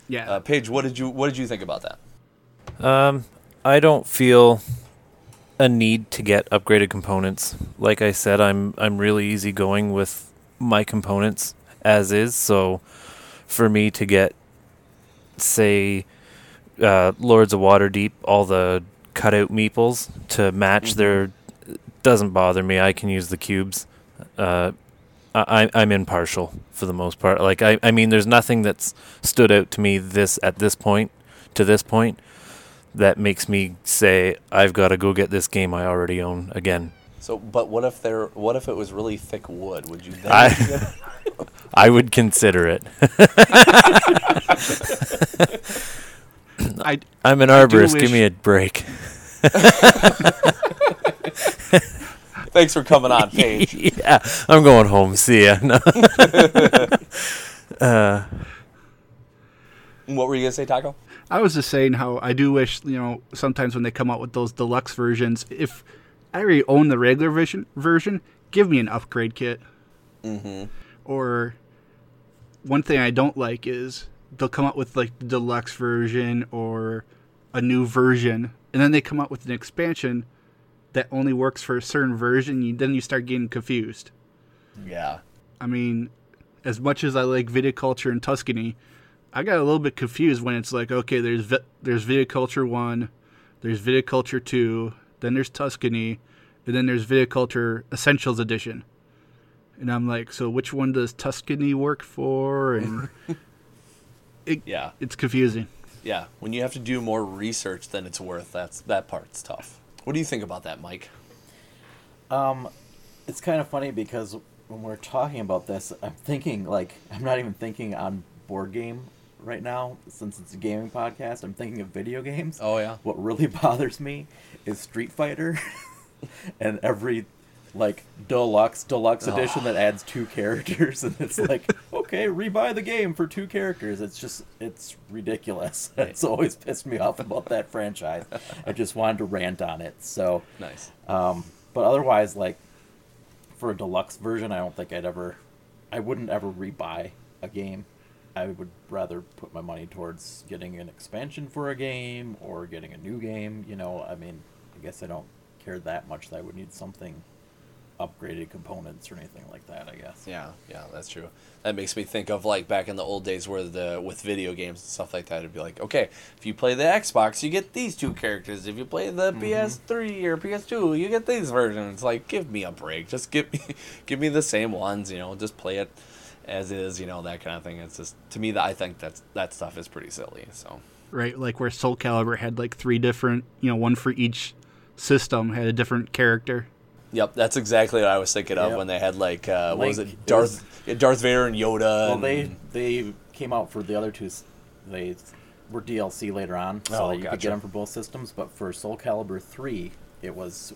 Yeah, Uh, Page, what did you what did you think about that? Um, I don't feel a need to get upgraded components. Like I said, I'm I'm really easygoing with my components as is. So for me to get, say, uh, Lords of Waterdeep, all the cutout meeples to match their doesn't bother me. I can use the cubes. Uh, I- I'm impartial for the most part. Like I, I mean, there's nothing that's stood out to me this at this point to this point that makes me say I've got to go get this game I already own again. So, but what if there? What if it was really thick wood? Would you? Then I I would consider it. I I'm an I arborist. Give me a break. Thanks for coming on, Page. yeah, I'm going home. See ya. No. uh, what were you gonna say, Taco? I was just saying how I do wish, you know, sometimes when they come out with those deluxe versions, if I already own the regular version, version give me an upgrade kit. Mm-hmm. Or one thing I don't like is they'll come out with like the deluxe version or a new version, and then they come out with an expansion that only works for a certain version, you, then you start getting confused. Yeah. I mean, as much as I like viticulture in Tuscany, I got a little bit confused when it's like, okay, there's vi- there's viticulture one, there's viticulture two, then there's Tuscany, and then there's viticulture essentials edition. And I'm like, so which one does Tuscany work for? And it, Yeah. it's confusing. Yeah. When you have to do more research than it's worth, that's that part's tough. What do you think about that, Mike? Um, it's kind of funny because when we're talking about this, I'm thinking like I'm not even thinking on board game right now since it's a gaming podcast. I'm thinking of video games. Oh, yeah. What really bothers me is Street Fighter, and every like deluxe deluxe edition that adds two characters, and it's like okay, rebuy the game for two characters. It's just it's ridiculous. It's always pissed me off about that franchise. I just wanted to rant on it. So. Nice. Um, but otherwise, like for a deluxe version, I don't think I'd ever, I wouldn't ever rebuy a game. I would rather put my money towards getting an expansion for a game or getting a new game. You know, I mean, I guess I don't care that much that I would need something upgraded components or anything like that. I guess. Yeah, yeah, that's true. That makes me think of like back in the old days where the with video games and stuff like that, it'd be like, okay, if you play the Xbox, you get these two characters. If you play the mm-hmm. PS3 or PS2, you get these versions. Like, give me a break. Just give me, give me the same ones. You know, just play it as is. You know, that kind of thing. It's just to me that I think that's that stuff is pretty silly. So right? Like where Soul Calibur had like three different, you know, one for each system had a different character. Yep, that's exactly what I was thinking of Yep. when they had like uh, what was Link, it, it Darth Darth Vader and Yoda. Well, and- they they came out for the other two. They were DLC later on, so Oh, that you could get them for both systems. But for Soul Calibur three, it was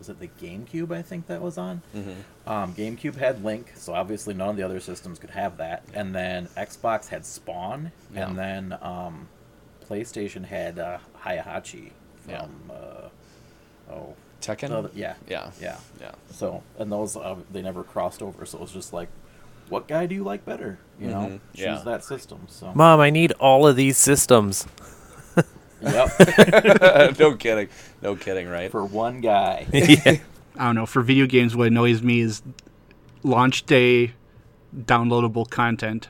was it the GameCube? I think that was on. Mm-hmm. Um, GameCube had Link, so obviously none of the other systems could have that. And then Xbox had Spawn, Yeah. and then um, PlayStation had uh, Heihachi from Yeah. uh, oh Tekken. other- yeah yeah, yeah yeah. so and those uh, they never crossed over, so it was just like, what guy do you like better? You know, Mhm, choose yeah. that system. So Mom, I need all of these systems. Yep, no kidding, no kidding, right? for one guy. I don't know. For video games, what annoys me is launch day downloadable content.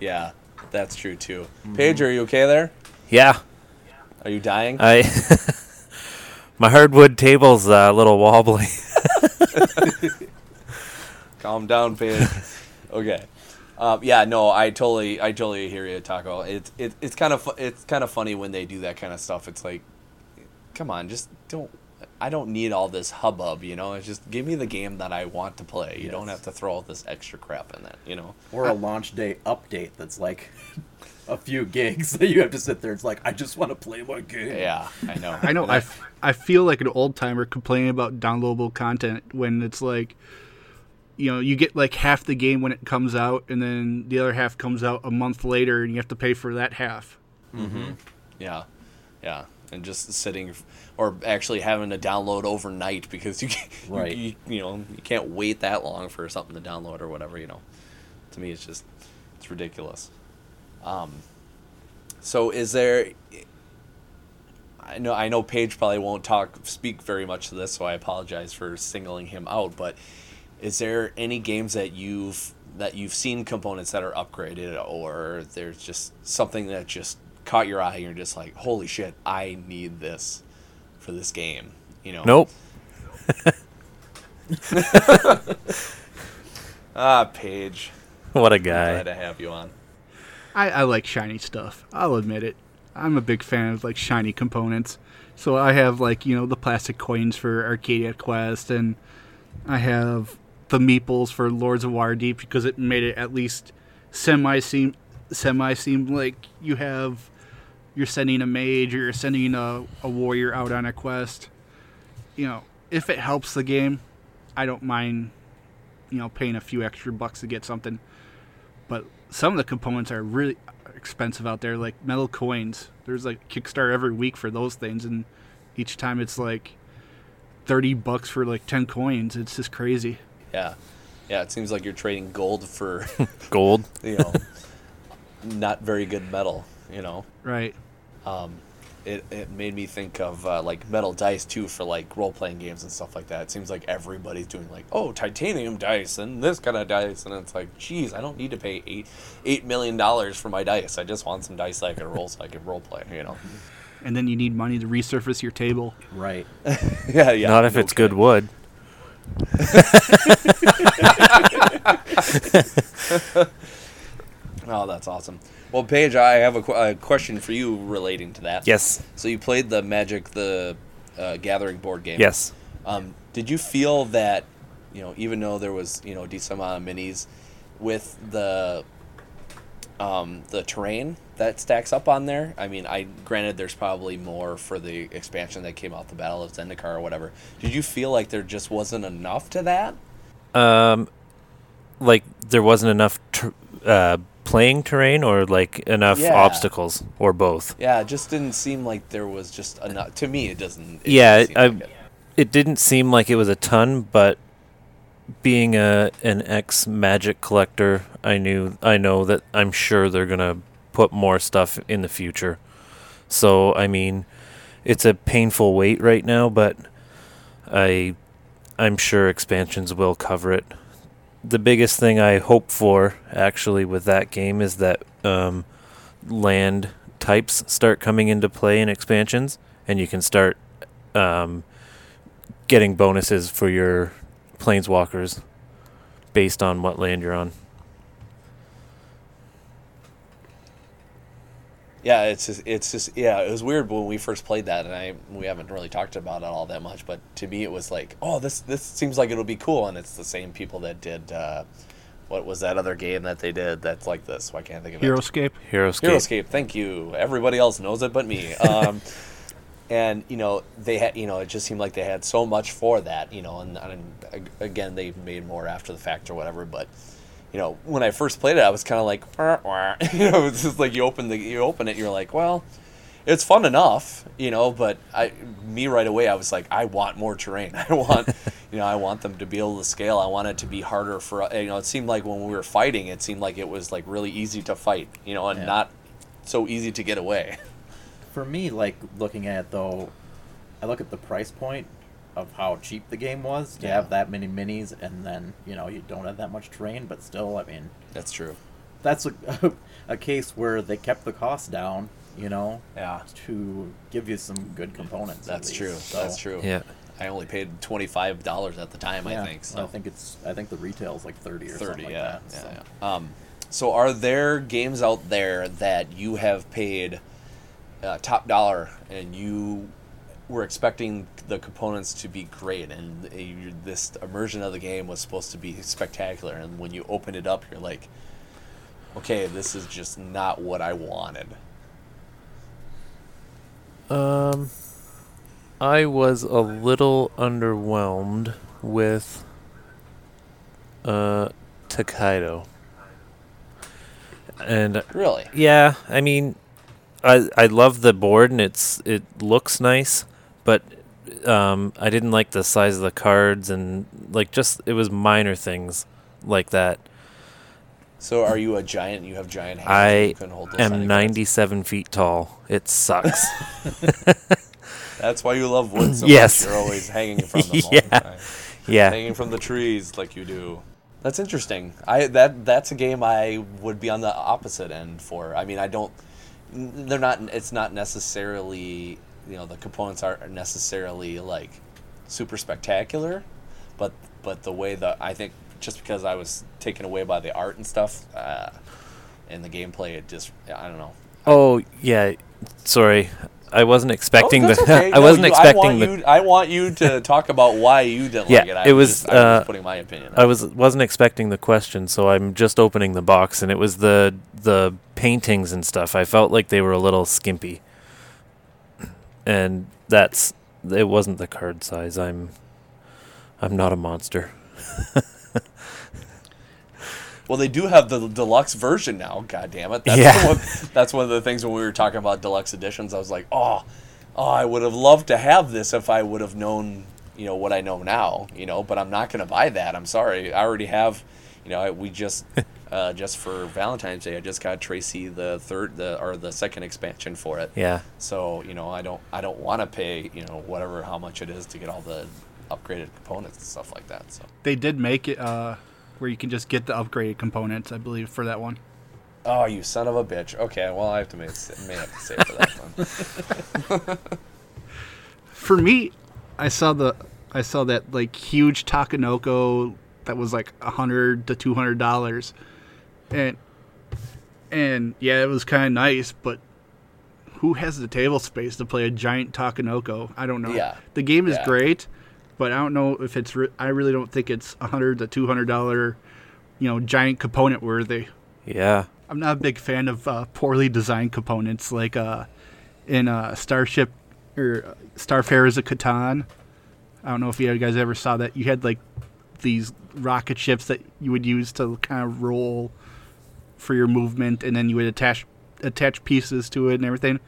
Yeah, that's true too. Mm-hmm. Page, are you okay there? Yeah, Are you dying? I. my hardwood table's uh, a little wobbly. Calm down, Page. okay. Um, yeah, no, I totally, I totally hear you, Taco. It's it, it's kind of fu- it's kind of funny when they do that kind of stuff. It's like, come on, just don't. I don't need all this hubbub, you know. It's just give me the game that I want to play. You don't have to throw all this extra crap in that, you know. or a launch day update that's like a few gigs that you have to sit there. It's like I just want to play my game. Yeah, I know. I know. And I, f- I feel like an old timer complaining about downloadable content when it's like, you know, you get like half the game when it comes out, and then the other half comes out a month later, and you have to pay for that half. mm-hmm Yeah, yeah, and just sitting, or actually having to download overnight because you, can't- you- Right. you, you know, you can't wait that long for something to download or whatever. You know, to me, it's just it's ridiculous. Um, so is there? I know I know Page probably won't talk speak very much to this, so I apologize for singling him out. But is there any games that you've that you've seen components that are upgraded, or there's just something that just caught your eye and you're just like, holy shit, I need this for this game. You know? nope. Ah, Page. What a Glad guy. to have you on. I, I like shiny stuff. I'll admit it. I'm a big fan of like shiny components. So I have like you know the plastic coins for Arcadia Quest, and I have the meeples for Lords of Waterdeep because it made it at least semi seem semi seem like you have you're sending a mage or you're sending a, a warrior out on a quest. You know, if it helps the game, I don't mind. You know, paying a few extra bucks to get something but some of the components are really expensive out there like metal coins there's like kickstarter every week for those things and each time it's like 30 bucks for like 10 coins it's just crazy Yeah. Yeah, it seems like you're trading gold for, Gold. you know, not very good metal, you know. right Um, it, it made me think of uh, like metal dice too for like role playing games and stuff like that. It seems like everybody's doing like oh titanium dice and this kind of dice, and it's like geez, I don't need to pay eight eight million dollars for my dice. I just want some dice that I can roll so I can role play. You know? And then you need money to resurface your table. Right. yeah, yeah. Not if no it's good wood. Oh, that's awesome. Well, Page, I have a, qu- a question for you relating to that. Yes. So you played the Magic the uh, Gathering board game. Yes. Um, did you feel that, you know, even though there was you know a decent amount of minis, with the um, the terrain that stacks up on there? I mean, I granted there's probably more for the expansion that came out, the Battle of Zendikar or whatever. Did you feel like there just wasn't enough to that? Um, like there wasn't enough ter- uh, playing terrain, or like enough Yeah. obstacles, or both. Yeah, it just didn't seem like there was just enough. To me, it doesn't. It yeah, doesn't I, like it. it didn't seem like it was a ton, but being a an ex Magic collector, I knew I know that I'm sure they're gonna put more stuff in the future. So I mean, it's a painful wait right now, but I I'm sure expansions will cover it. The biggest thing I hope for actually with that game is that um, land types start coming into play in expansions, and you can start um, getting bonuses for your planeswalkers based on what land you're on. Yeah, it's just, it's just yeah, it was weird when we first played that, and I we haven't really talked about it all that much. But to me, it was like, oh, this this seems like it'll be cool, and it's the same people that did. Uh, what was that other game that they did that's like this? Why can't I think of it? Heroescape. Heroescape. Heroescape. Thank you. Everybody else knows it but me. Um, and you know they had, you know, it just seemed like they had so much for that, you know, and, and again they made more after the fact or whatever. But you know, when I first played it, I was kind of like, "Wah, wah." you know, it's just like you open the you open it, you're like, well, it's fun enough, you know. But I, me right away, I was like, I want more terrain. I want, you know, I want them to be able to scale. I want it to be harder for, you know. It seemed like when we were fighting, it seemed like it was like really easy to fight, you know, and Yeah. not so easy to get away. For me, like looking at it though, I look at the price point of how cheap the game was to Yeah. have that many minis, and then you know you don't have that much terrain, but still, I mean, That's true. that's a, a case where they kept the cost down, you know, Yeah, to give you some good components. that's true. So, That's true. Yeah. I only paid twenty five dollars at the time. yeah, I think. So I think it's. I think the retail's like thirty or 30 something like yeah, that. yeah, so. yeah. Um, so are there games out there that you have paid uh, top dollar and you were expecting the components to be great and uh, you, this immersion of the game was supposed to be spectacular and when you open it up you're like okay this is just not what i wanted Um, I was a little underwhelmed with uh Tokaido. And really yeah, I mean, I I love the board and it's it looks nice, um, I didn't like the size of the cards and like just it was minor things like that. so are you a giant you have giant hands I and you couldn't hold those tiny am cards? 97 feet tall. It sucks. that's why you love wood so Yes. much you're always hanging from them all Yeah. the time. yeah. hanging from the trees like you do. That's interesting. I that that's a game I would be on the opposite end for. I mean, I don't they're not It's not necessarily. You know, the components aren't necessarily like super spectacular, but but the way that I think just because I was taken away by the art and stuff, uh, and the gameplay, it just I don't know. Oh yeah, sorry. I wasn't expecting Oh, that's the. okay. I No, wasn't you- expecting I want the. You, I want you to talk about why you didn't Yeah, like it. I it was, Just, I was uh, just putting my opinion. I was wasn't expecting the question, so I'm just opening the box, and it was the the paintings and stuff. I felt like they were a little skimpy, and that's it wasn't the card size. I'm I'm not a monster. Well, they do have the deluxe version now. God damn it! That's Yeah. one, that's one of the things when we were talking about deluxe editions. I was like, oh, oh, I would have loved to have this if I would have known, you know, what I know now. You know, but I'm not going to buy that. I'm sorry. I already have. You know, I, we just Uh, just for Valentine's Day, I just got Tracy the third, the or the second expansion for it. Yeah. So you know, I don't, I don't want to pay, you know, whatever how much it is to get all the upgraded components and stuff like that. So They did make it uh, where you can just get the upgraded components, I believe, for that one. Oh, you son of a bitch. Okay, well, I have to may, may have to say for that one. For me, I saw the I saw that like huge Takenoko that was like a hundred to two hundred dollars, and and yeah, it was kind of nice, but who has the table space to play a giant Takenoko? I don't know. Yeah. the game is Yeah. great, but I don't know if it's. Re- I really don't think it's a hundred to two hundred dollar, you know, giant component worthy. Yeah. I'm not a big fan of uh, poorly designed components like uh, in uh, Starship or uh, Starfarers of Catan. I don't know if you guys ever saw that. You had like these rocket ships that you would use to kind of roll for your movement, and then you would attach attach pieces to it and everything.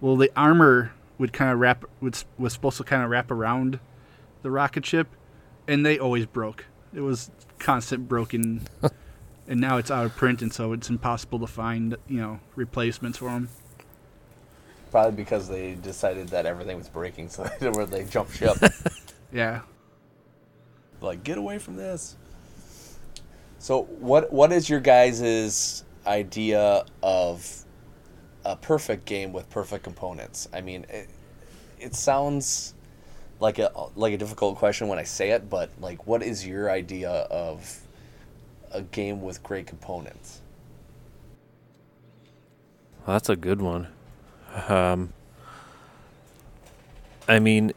Well, the armor would kind of wrap was was supposed to kind of wrap around the rocket ship, and they always broke. It was constant broken and now it's out of print, and so it's impossible to find you know replacements for them. Probably because they decided that everything was breaking, so they, where they jumped ship. Yeah, like, get away from this. So, what what is your guys' idea of a perfect game with perfect components? I mean, it, it sounds like a like a difficult question when I say it, but like, what is your idea of a game with great components? Well, that's a good one. Um, I mean,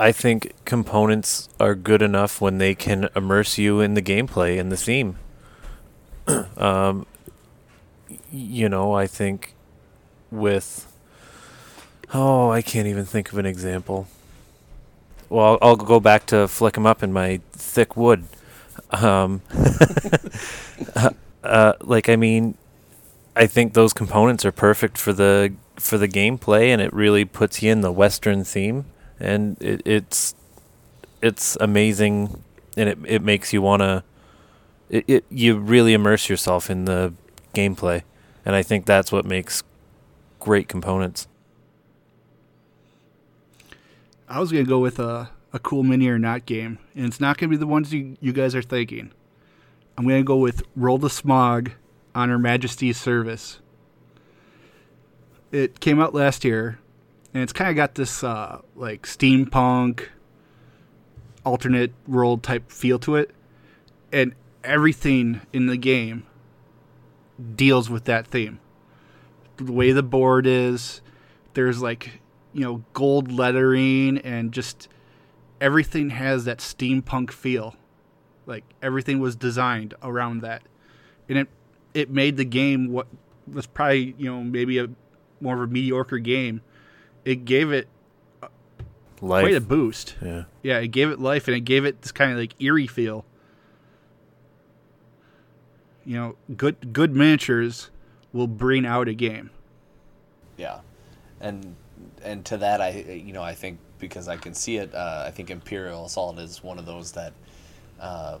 I think components are good enough when they can immerse you in the gameplay and the theme. um, you know, I think with. Oh, I can't even think of an example. Well, I'll, I'll go back to flick 'em up in my thick wood. Um, uh, like, I mean, I think those components are perfect for the for the gameplay, and it really puts you in the Western theme, and it, it's it's amazing, and it it makes you wanna it, it you really immerse yourself in the gameplay, and I think that's what makes great components. I was gonna go with a a cool mini or not game, and it's not gonna be the ones you you guys are thinking. I'm gonna go with Roll the Smog on Her Majesty's Service. It came out last year, and it's kind of got this uh, like steampunk, alternate world type feel to it, and everything in the game deals with that theme. The way the board is, there's like you know gold lettering and just everything has that steampunk feel. Like everything was designed around that, and it it made the game what was probably you know maybe a more of a mediocre game. It gave it Life, quite a boost. yeah. Yeah, it gave it life and it gave it this kind of like eerie feel. You know, good good miniatures will bring out a game. Yeah, and and to that, I you know I think because I can see it, uh, I think Imperial Assault is one of those that uh,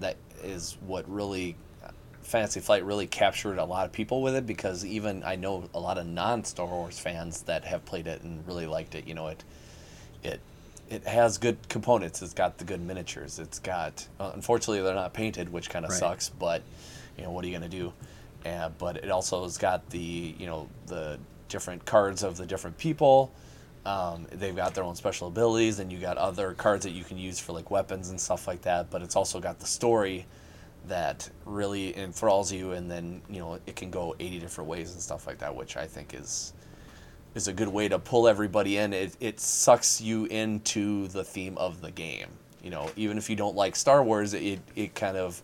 that is what really Fantasy Flight really captured a lot of people with it because even I know a lot of non Star Wars fans that have played it and really liked it. You know it it it has good components. It's got the good miniatures. It's got uh, unfortunately they're not painted, which kind of Right. sucks. But you know what are you gonna do? Uh, but it also has got the you know the different cards of the different people. Um, they've got their own special abilities, and you got other cards that you can use for like weapons and stuff like that. But it's also got the story that really enthralls you, and then you know it can go eighty different ways and stuff like that, which I think is is a good way to pull everybody in. It, it sucks you into the theme of the game. You know, even if you don't like Star Wars, it, it kind of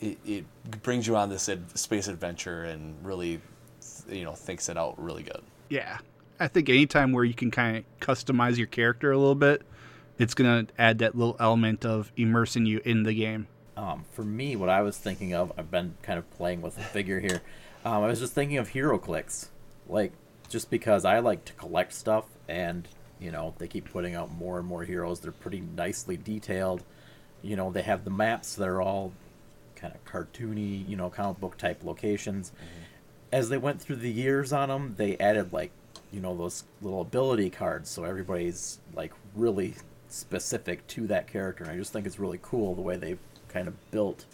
it, it brings you on this ad- space adventure and really, you know, thinks it out really good. Yeah. I think anytime where you can kind of customize your character a little bit, it's going to add that little element of immersing you in the game. Um, for me, what I was thinking of, I've been kind of playing with a figure here. Um, I was just thinking of HeroClix, like just because I like to collect stuff, and you know they keep putting out more and more heroes. They're pretty nicely detailed. You know they have the maps that are all kind of cartoony, you know, comic book type locations. As they went through the years on them, they added like, you know, those little ability cards, so everybody's like really specific to that character. And I just think it's really cool the way they've kind of built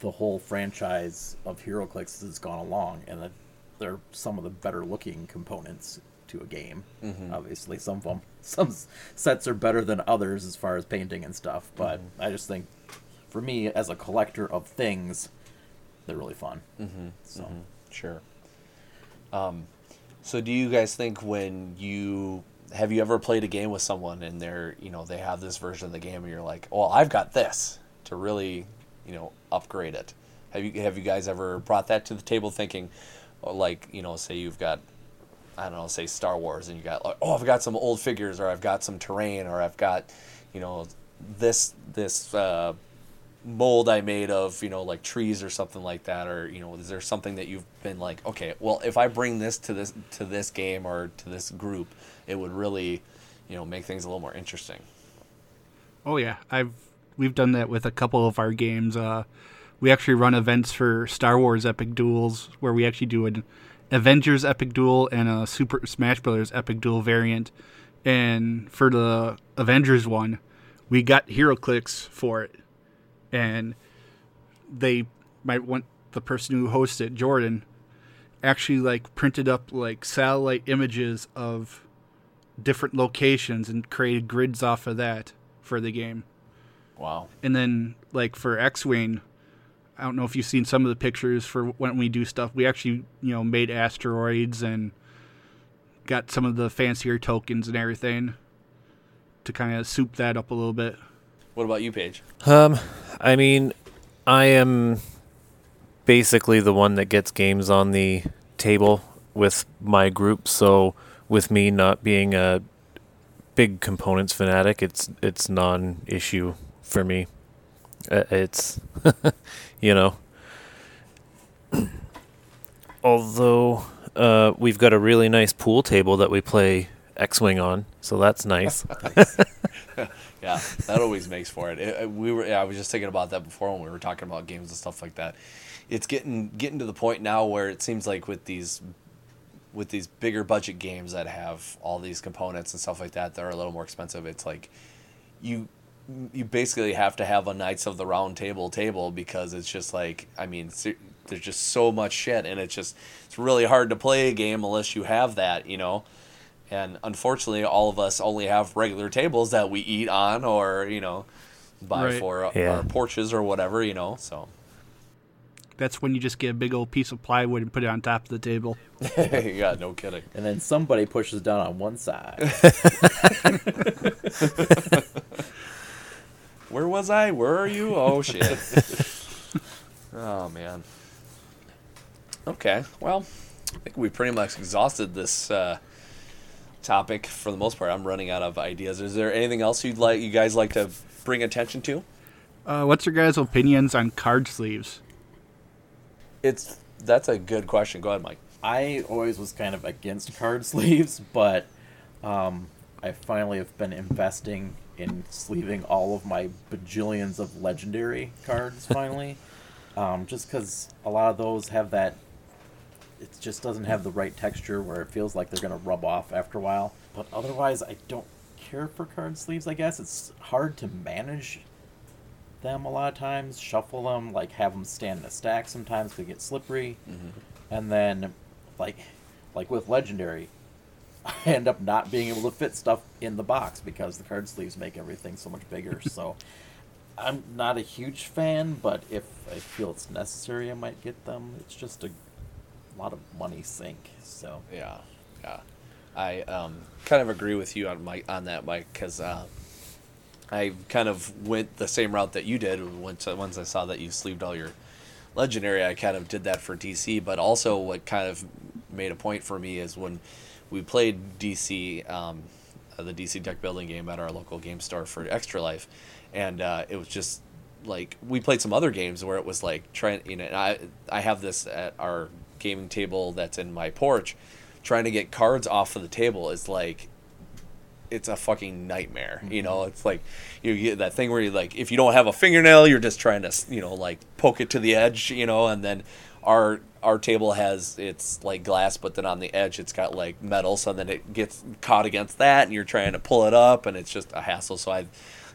the whole franchise of HeroClix as it's gone along, and that they're some of the better looking components to a game. Obviously, some of them, some sets are better than others as far as painting and stuff. But I just think, for me, as a collector of things, they're really fun. Mm-hmm. So Sure. Um, so do you guys think when you have you ever played a game with someone and they're you know they have this version of the game and you're like, well, I've got this to really you know upgrade it. Have you have you guys ever brought that to the table thinking, uh, like you know, say you've got I don't know, say Star Wars, and you got like, oh, I've got some old figures, or I've got some terrain, or I've got, you know, this this uh, mold I made of, you know, like trees or something like that, or you know, is there something that you've been like, okay, well, if I bring this to this to this game or to this group, it would really, you know, make things a little more interesting. Oh yeah, I've we've done that with a couple of our games. Uh, we actually run events for Star Wars Epic Duels where we actually do an Avengers Epic Duel and a Super Smash Brothers Epic Duel variant. And for the Avengers one, we got HeroClix for it, and they might want the person who hosted it, Jordan actually like printed up like satellite images of different locations and created grids off of that for the game. Wow. And then like for X-wing, I don't know if you've seen some of the pictures for when we do stuff. We actually you know made asteroids and got some of the fancier tokens and everything to kind of soup that up a little bit. What about you, Page? Um, I mean, I am basically the one that gets games on the table with my group. So with me not being a big components fanatic, it's it's non-issue for me. Uh, it's you know. Although uh, we've got a really nice pool table that we play X-wing on, so that's nice. Yeah, that always makes for it. It- it- we were, yeah, I was just thinking about that before when we were talking about games and stuff like that. It's getting getting to the point now where it seems like with these with these bigger budget games that have all these components and stuff like that that are a little more expensive. It's like you you basically have to have a Knights of the Round Table table because it's just like I mean there's just so much shit and it's just it's really hard to play a game unless you have that, you know. And unfortunately, all of us only have regular tables that we eat on or, you know, buy Right. for Yeah. our porches or whatever, you know. So That's when you just get a big old piece of plywood and put it on top of the table. yeah, no kidding. and then somebody pushes down on one side. Where was I? Where are you? Oh shit. oh man. Okay. Well, I think we pretty much exhausted this uh, topic for the most part. I'm running out of ideas. Is there anything else you'd like you guys like to bring attention to? Uh, what's your guys' opinions on card sleeves? It's that's a good question. Go ahead, Mike. I always was kind of against card sleeves, but um, I finally have been investing in sleeving all of my bajillions of legendary cards. Finally, um, just because a lot of those have that, it just doesn't have the right texture where it feels like they're gonna rub off after a while. But otherwise, I don't care for card sleeves. I guess it's hard to manage them a lot of times, shuffle them, like have them stand in a stack sometimes they get slippery, and then like like with legendary, I end up not being able to fit stuff in the box because the card sleeves make everything so much bigger. so I'm not a huge fan, but if I feel it's necessary, I might get them. It's just a lot of money sink. So Yeah, yeah. I um, kind of agree with you on Mike on that, Mike, because uh, I kind of went the same route that you did. Once once I saw that you sleeved all your legendary, I kind of did that for DC. But also, what kind of made a point for me is when we played DC, um, uh, the DC deck building game at our local game store for Extra Life, and uh, it was just like we played some other games where it was like trying you know and I I have this at our gaming table that's in my porch trying to get cards off of the table is like it's a fucking nightmare. You know, it's like you get that thing where you like if you don't have a fingernail, you're just trying to you know like poke it to the edge. You know, and then our our table has it's like glass, but then on the edge it's got like metal, so then it gets caught against that, and you're trying to pull it up, and it's just a hassle. So I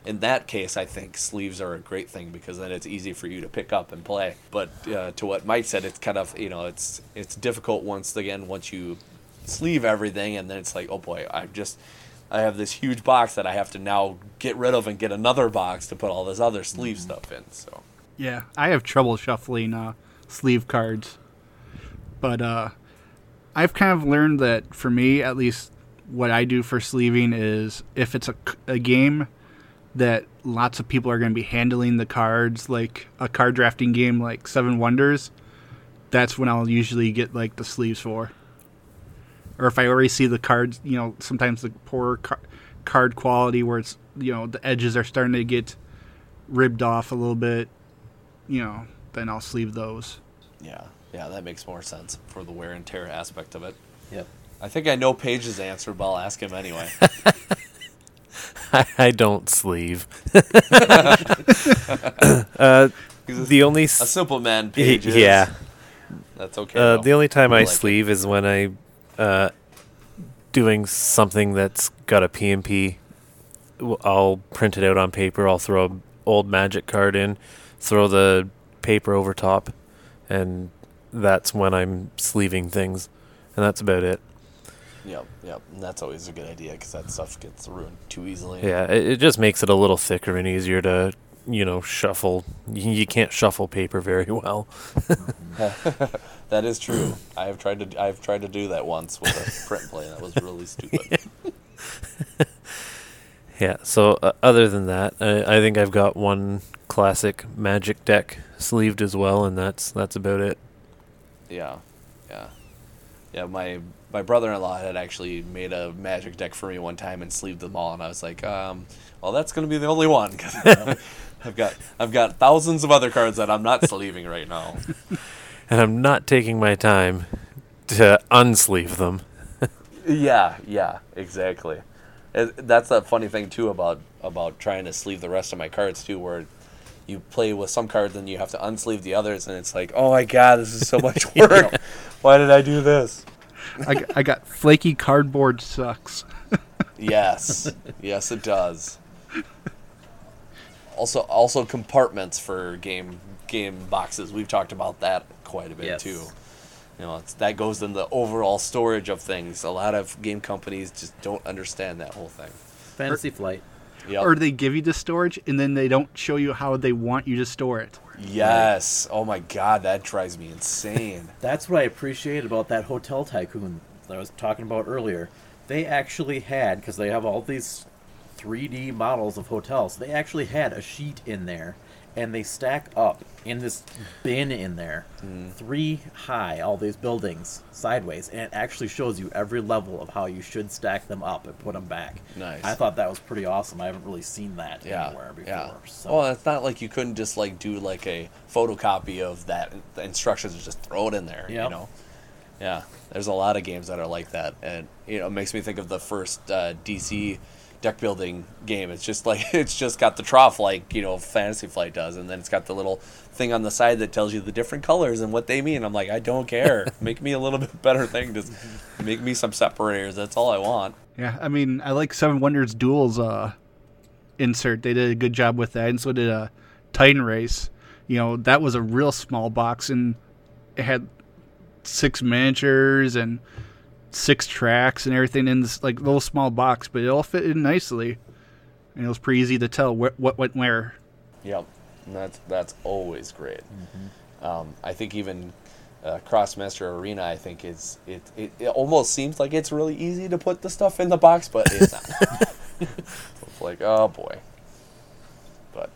in that case, I think sleeves are a great thing because then it's easy for you to pick up and play. But uh, to what Mike said, it's kind of you know it's it's difficult once again once you sleeve everything and then it's like oh boy I've just I have this huge box that I have to now get rid of and get another box to put all this other sleeve stuff in. So Yeah, I have trouble shuffling uh, sleeve cards, but uh, I've kind of learned that for me, at least, what I do for sleeving is if it's a game that lots of people are going to be handling the cards, like a card drafting game like Seven Wonders, that's when I'll usually get like the sleeves for. Or if I already see the cards, you know, sometimes the poor car- card quality where it's, you know, the edges are starting to get ribbed off a little bit, you know, then I'll sleeve those. yeah, yeah, that makes more sense for the wear and tear aspect of it. Yep. I think I know Page's answer, but I'll ask him anyway. I don't sleeve. uh, He's a, the only a s- simple man, Page. yeah. that's okay. Uh, the only time I like sleeve is when I uh, doing something that's got a PnP. w- I'll print it out on paper. I'll throw an old magic card in, throw the paper over top, and that's when I'm sleeving things, and that's about it. Yep, yep. And that's always a good idea because that stuff gets ruined too easily. Yeah, it, it just makes it a little thicker and easier to, you know, shuffle. You, you can't shuffle paper very well. that is true. I have tried to. I've tried to do that once with a print play. That was really stupid. Yeah. So uh, other than that, I, I think I've got one classic Magic deck sleeved as well, and that's that's about it. Yeah, yeah, yeah. My my brother-in-law had actually made a magic deck for me one time and sleeved them all, and I was like, um, well, that's gonna be the only one 'cause I've got I've got thousands of other cards that I'm not sleeving right now. And I'm not taking my time to unsleeve them. Yeah, yeah, exactly. It, that's a funny thing too about about trying to sleeve the rest of my cards too, where you play with some cards and you have to unsleeve the others, and it's like, oh my god, this is so much work. Why did I do this? I, got flaky cardboard sucks. Yes, yes, it does. Also, also compartments for game game boxes. We've talked about that quite a bit Yes. too. You know, it's, that goes in the overall storage of things. A lot of game companies just don't understand that whole thing. Fantasy Flight. Yep. Or they give you the storage and then they don't show you how they want you to store it. Yes. Oh my god, that drives me insane. That's what I appreciate about that Hotel Tycoon that I was talking about earlier. They actually had, because they have all these 3D models of hotels, they actually had a sheet in there, and they stack up in this bin in there, three high, all these buildings sideways, and it actually shows you every level of how you should stack them up and put them back. Nice. I thought that was pretty awesome. I haven't really seen that yeah. anywhere before. Yeah. So. Well, it's not like you couldn't just like do like a photocopy of that the instructions and just throw it in there. You know. Yeah. There's a lot of games that are like that, and you know, it makes me think of the first uh, DC deck building game. It's just like it's just got the trough like you know Fantasy Flight does, and then it's got the little thing on the side that tells you the different colors and what they mean. I'm like, I don't care. make me a little bit better thing. Just make me some separators. That's all I want. Yeah, I mean, I like Seven Wonders Duels uh, insert. They did a good job with that, and so did uh, Titan Race. You know, that was a real small box, and it had six miniatures and six tracks and everything in this like little small box, but it all fit in nicely, and it was pretty easy to tell wh- what went where. Yep, and that's that's always great. Um, I think even uh, Krosmaster Arena, I think is it, it. It almost seems like it's really easy to put the stuff in the box, but it's not. it's like oh boy. But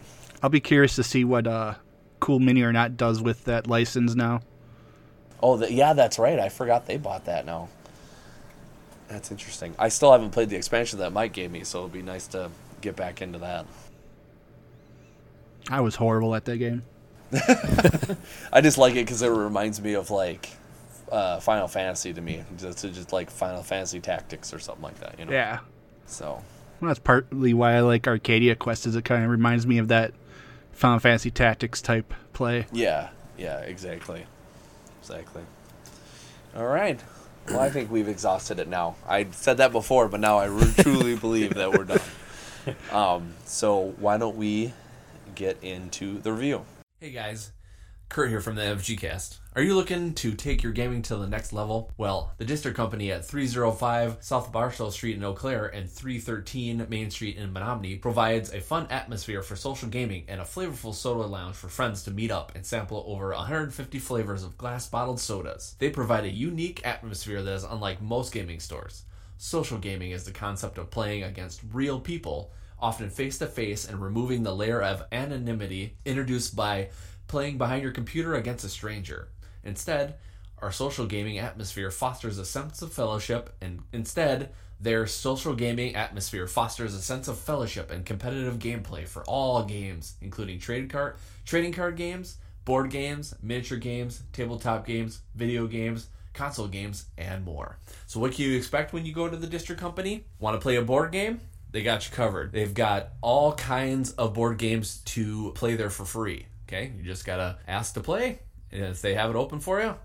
I'll be curious to see what uh, Cool Mini or Not does with that license now. oh the, yeah, that's right. I forgot they bought that now. That's interesting. I still haven't played the expansion that Mike gave me, so it'll be nice to get back into that. I was horrible at that game. I just like it because it reminds me of like uh, Final Fantasy to me, just, just like Final Fantasy Tactics or something like that. You know. Yeah. So Well, that's partly why I like Arcadia Quest, is it kind of reminds me of that Final Fantasy Tactics type play. yeah, yeah, exactly, exactly. All right. Well, I think we've exhausted it now. I said that before, but now I re- truly believe that we're done. Um, so why don't we get into the review? Hey guys, Kurt here from the MFG Cast. Are you looking to take your gaming to the next level? Well, the District Company at 305 South Barstow Street in Eau Claire and 313 Main Street in Menomonie provides a fun atmosphere for social gaming and a flavorful soda lounge for friends to meet up and sample over 150 flavors of glass bottled sodas. They provide a unique atmosphere that is unlike most gaming stores. Social gaming is the concept of playing against real people, often face to face, and removing the layer of anonymity introduced by playing behind your computer against a stranger. Instead, our social gaming atmosphere fosters a sense of fellowship, and instead, their social gaming atmosphere fosters a sense of fellowship and competitive gameplay for all games, including trade card, trading card games, board games, miniature games, tabletop games, video games, console games, and more. So, what can you expect when you go to the District Company? Want to play a board game? They got you covered. They've got all kinds of board games to play there for free. Okay, you just gotta ask to play, if they have it open for you,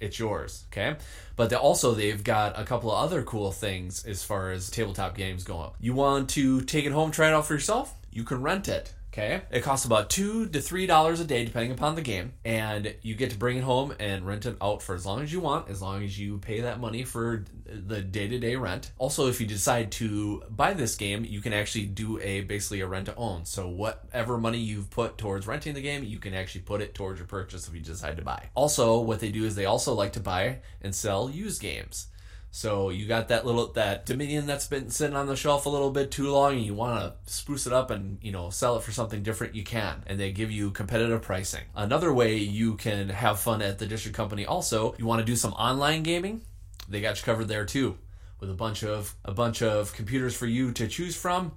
it's yours. Okay, but they also they've got a couple of other cool things as far as tabletop games go. You want to take it home, try it out for yourself? You can rent it. Okay, it costs about two to three dollars a day depending upon the game, and you get to bring it home and rent it out for as long as you want, as long as you pay that money for the day-to-day rent. Also, if you decide to buy this game, you can actually do a basically a rent to own. So whatever money you've put towards renting the game, you can actually put it towards your purchase if you decide to buy. Also, what they do is they also like to buy and sell used games. So you got that little that Dominion that's been sitting on the shelf a little bit too long, and you want to spruce it up and you know sell it for something different. You can, and they give you competitive pricing. Another way you can have fun at the district company. Also, you want to do some online gaming, they got you covered there too, with a bunch of a bunch of computers for you to choose from.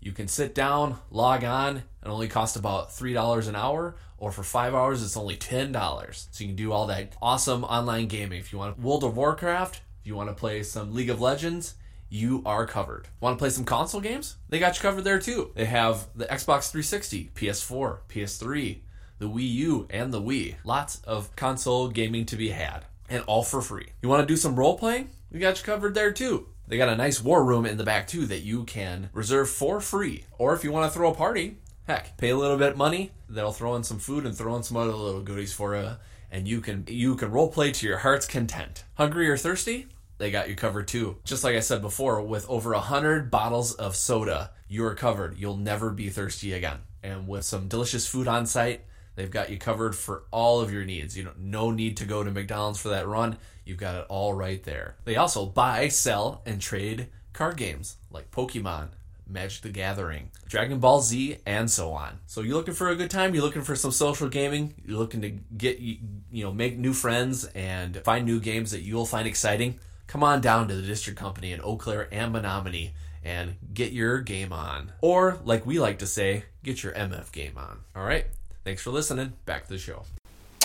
You can sit down, log on, it only costs about three dollars an hour, or for five hours it's only ten dollars. So you can do all that awesome online gaming. If you want World of Warcraft, if you want to play some League of Legends, you are covered. Want to play some console games? They got you covered there too. They have the Xbox 360, PS4, PS3, the Wii U, and the Wii. Lots of console gaming to be had, and all for free. You want to do some role playing? We got you covered there too. They got a nice war room in the back too that you can reserve for free. Or if you want to throw a party, heck, pay a little bit money. They'll throw in some food and throw in some other little goodies for you, and you can you can role play to your heart's content. Hungry or thirsty? They got you covered too. Just like I said before, with over a hundred bottles of soda, you are covered. You'll never be thirsty again. And with some delicious food on site, they've got you covered for all of your needs. You know, no need to go to McDonald's for that run. You've got it all right there. They also buy, sell, and trade card games like Pokemon, Magic the Gathering, Dragon Ball Z, and so on. So you're looking for a good time, you're looking for some social gaming, you're looking to get you know make new friends and find new games that you'll find exciting. Come on down to the District Company in Eau Claire and Menomonie and get your game on. Or, like we like to say, get your MF game on. All right. Thanks for listening. Back to the show.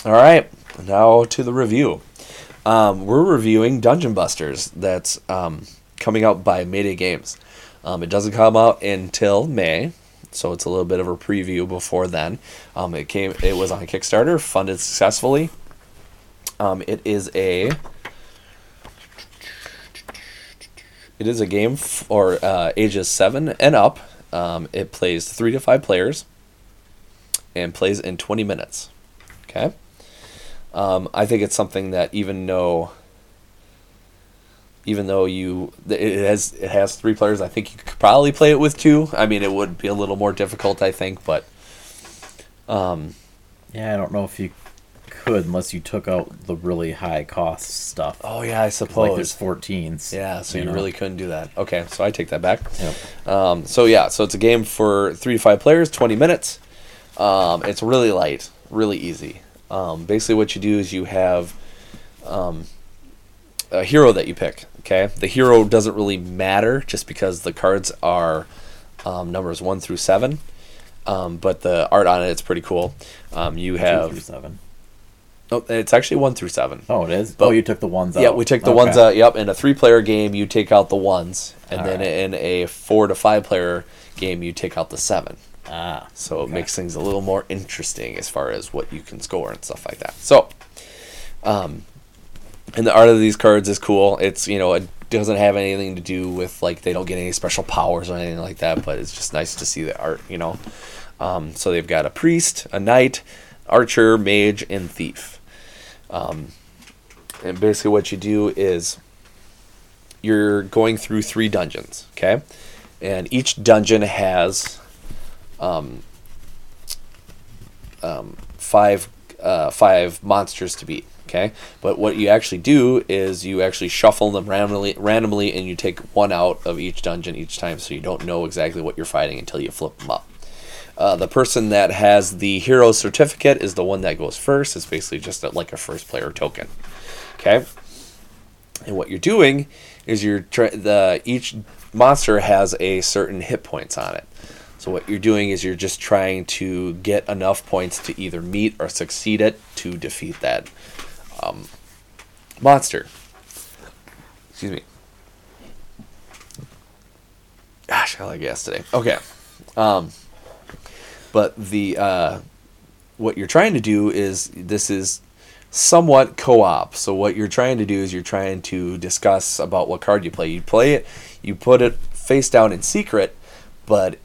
All right, now to the review. Um, we're reviewing Dungeon Busters. That's um, coming out by Mayday Games. Um, it doesn't come out until May, so it's a little bit of a preview before then. Um, it came. It was on Kickstarter, funded successfully. Um, it is a. It is a game for uh, ages seven and up. Um, it plays three to five players, and plays in twenty minutes. Okay. Um, I think it's something that even though, even though you it has it has three players, I think you could probably play it with two. I mean, it would be a little more difficult, I think, but um, Yeah, I don't know if you could unless you took out the really high cost stuff. oh yeah, I like suppose. there's 14s. yeah, so you, know? really couldn't do that. Okay, so I take that back. Yep. Um, so yeah, so it's a game for three to five players, twenty minutes. Um, it's really light, really easy. Um, basically, what you do is you have um, a hero that you pick. Okay, the hero doesn't really matter just because the cards are um, numbers one through seven. Um, but the art on it is pretty cool. Um, you Two through seven. Oh, it's actually one through seven. Oh, it is. But- oh, you took the ones out. Yeah, we took the Okay. ones out. Yep, in a three-player game, you take out the ones, and then Alright. in a four to five-player game, you take out the seven. Ah, So it makes things a little more interesting as far as what you can score and stuff like that. So, um, and the art of these cards is cool. It's you know it doesn't have anything to do with like they don't get any special powers or anything like that, but it's just nice to see the art. You know, um, so they've got a priest, a knight, archer, mage, and thief. Um, and basically, what you do is you're going through three dungeons, okay? And each dungeon has um, um, five uh, five monsters to beat. Okay, but what you actually do is you actually shuffle them randomly, randomly, and you take one out of each dungeon each time, so you don't know exactly what you're fighting until you flip them up. Uh, the person that has the hero certificate is the one that goes first. It's basically just a, like a first player token. Okay, and what you're doing is you're try- the each monster has a certain hit points on it. So what you're doing is you're just trying to get enough points to either meet or succeed it to defeat that um, monster. Excuse me. Gosh, I like gas today. Okay. Um, but the uh, what you're trying to do is this is somewhat co-op. So what you're trying to do is you're trying to discuss about what card you play. You play it, you put it face down in secret, but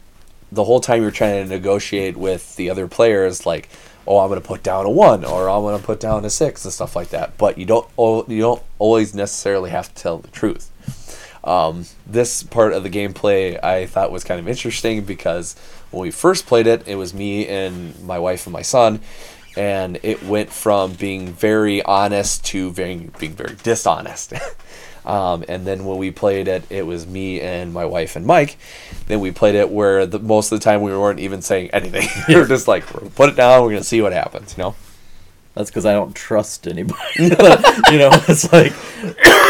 the whole time you're trying to negotiate with the other players, like, oh, I'm going to put down a one, or I'm going to put down a six, and stuff like that. But you don't you don't always necessarily have to tell the truth. Um, this part of the gameplay I thought was kind of interesting because when we first played it, it was me and my wife and my son, and it went from being very honest to very, being very dishonest. um, and then when we played it, it was me and my wife and Mike. Then we played it where the most of the time we weren't even saying anything. we were just like, put it down. We're gonna see what happens. You know. that's because I don't trust anybody. you know, it's like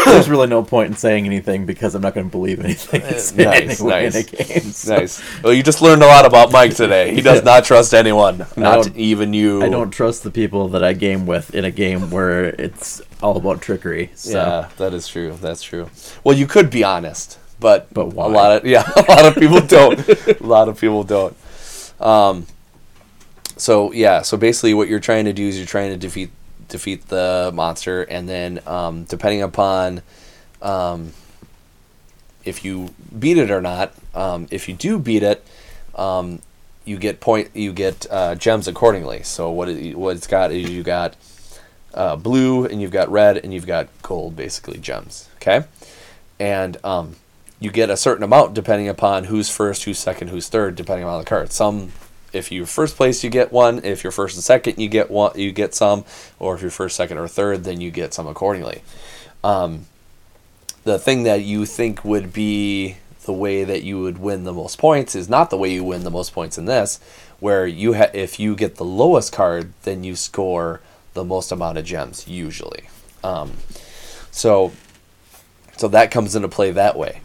there's really no point in saying anything because I'm not going to believe anything. I say nice, anyway nice. in a game. so Nice. Well, you just learned a lot about Mike today. He does Yeah. not trust anyone, not don't- even you. I don't trust the people that I game with in a game where it's all about trickery. So. Yeah, that is true. That's true. Well, you could be honest, but But why? a lot of yeah, a lot of people don't. a lot of people don't. Um, so yeah, so basically, what you're trying to do is you're trying to defeat defeat the monster, and then um, depending upon um, if you beat it or not, um, if you do beat it, um, you get point you get uh, gems accordingly. So what it, what it's got is you got uh, blue and you've got red and you've got gold, basically gems. Okay, and um, you get a certain amount depending upon who's first, who's second, who's third, depending on the card. Some, if you're first place, you get one. If you're first and second, you get one. You get some, or if you're first, second, or third, then you get some accordingly. Um, the thing that you think would be the way that you would win the most points is not the way you win the most points in this, where you ha- if you get the lowest card, then you score the most amount of gems usually. Um, so, so that comes into play that way.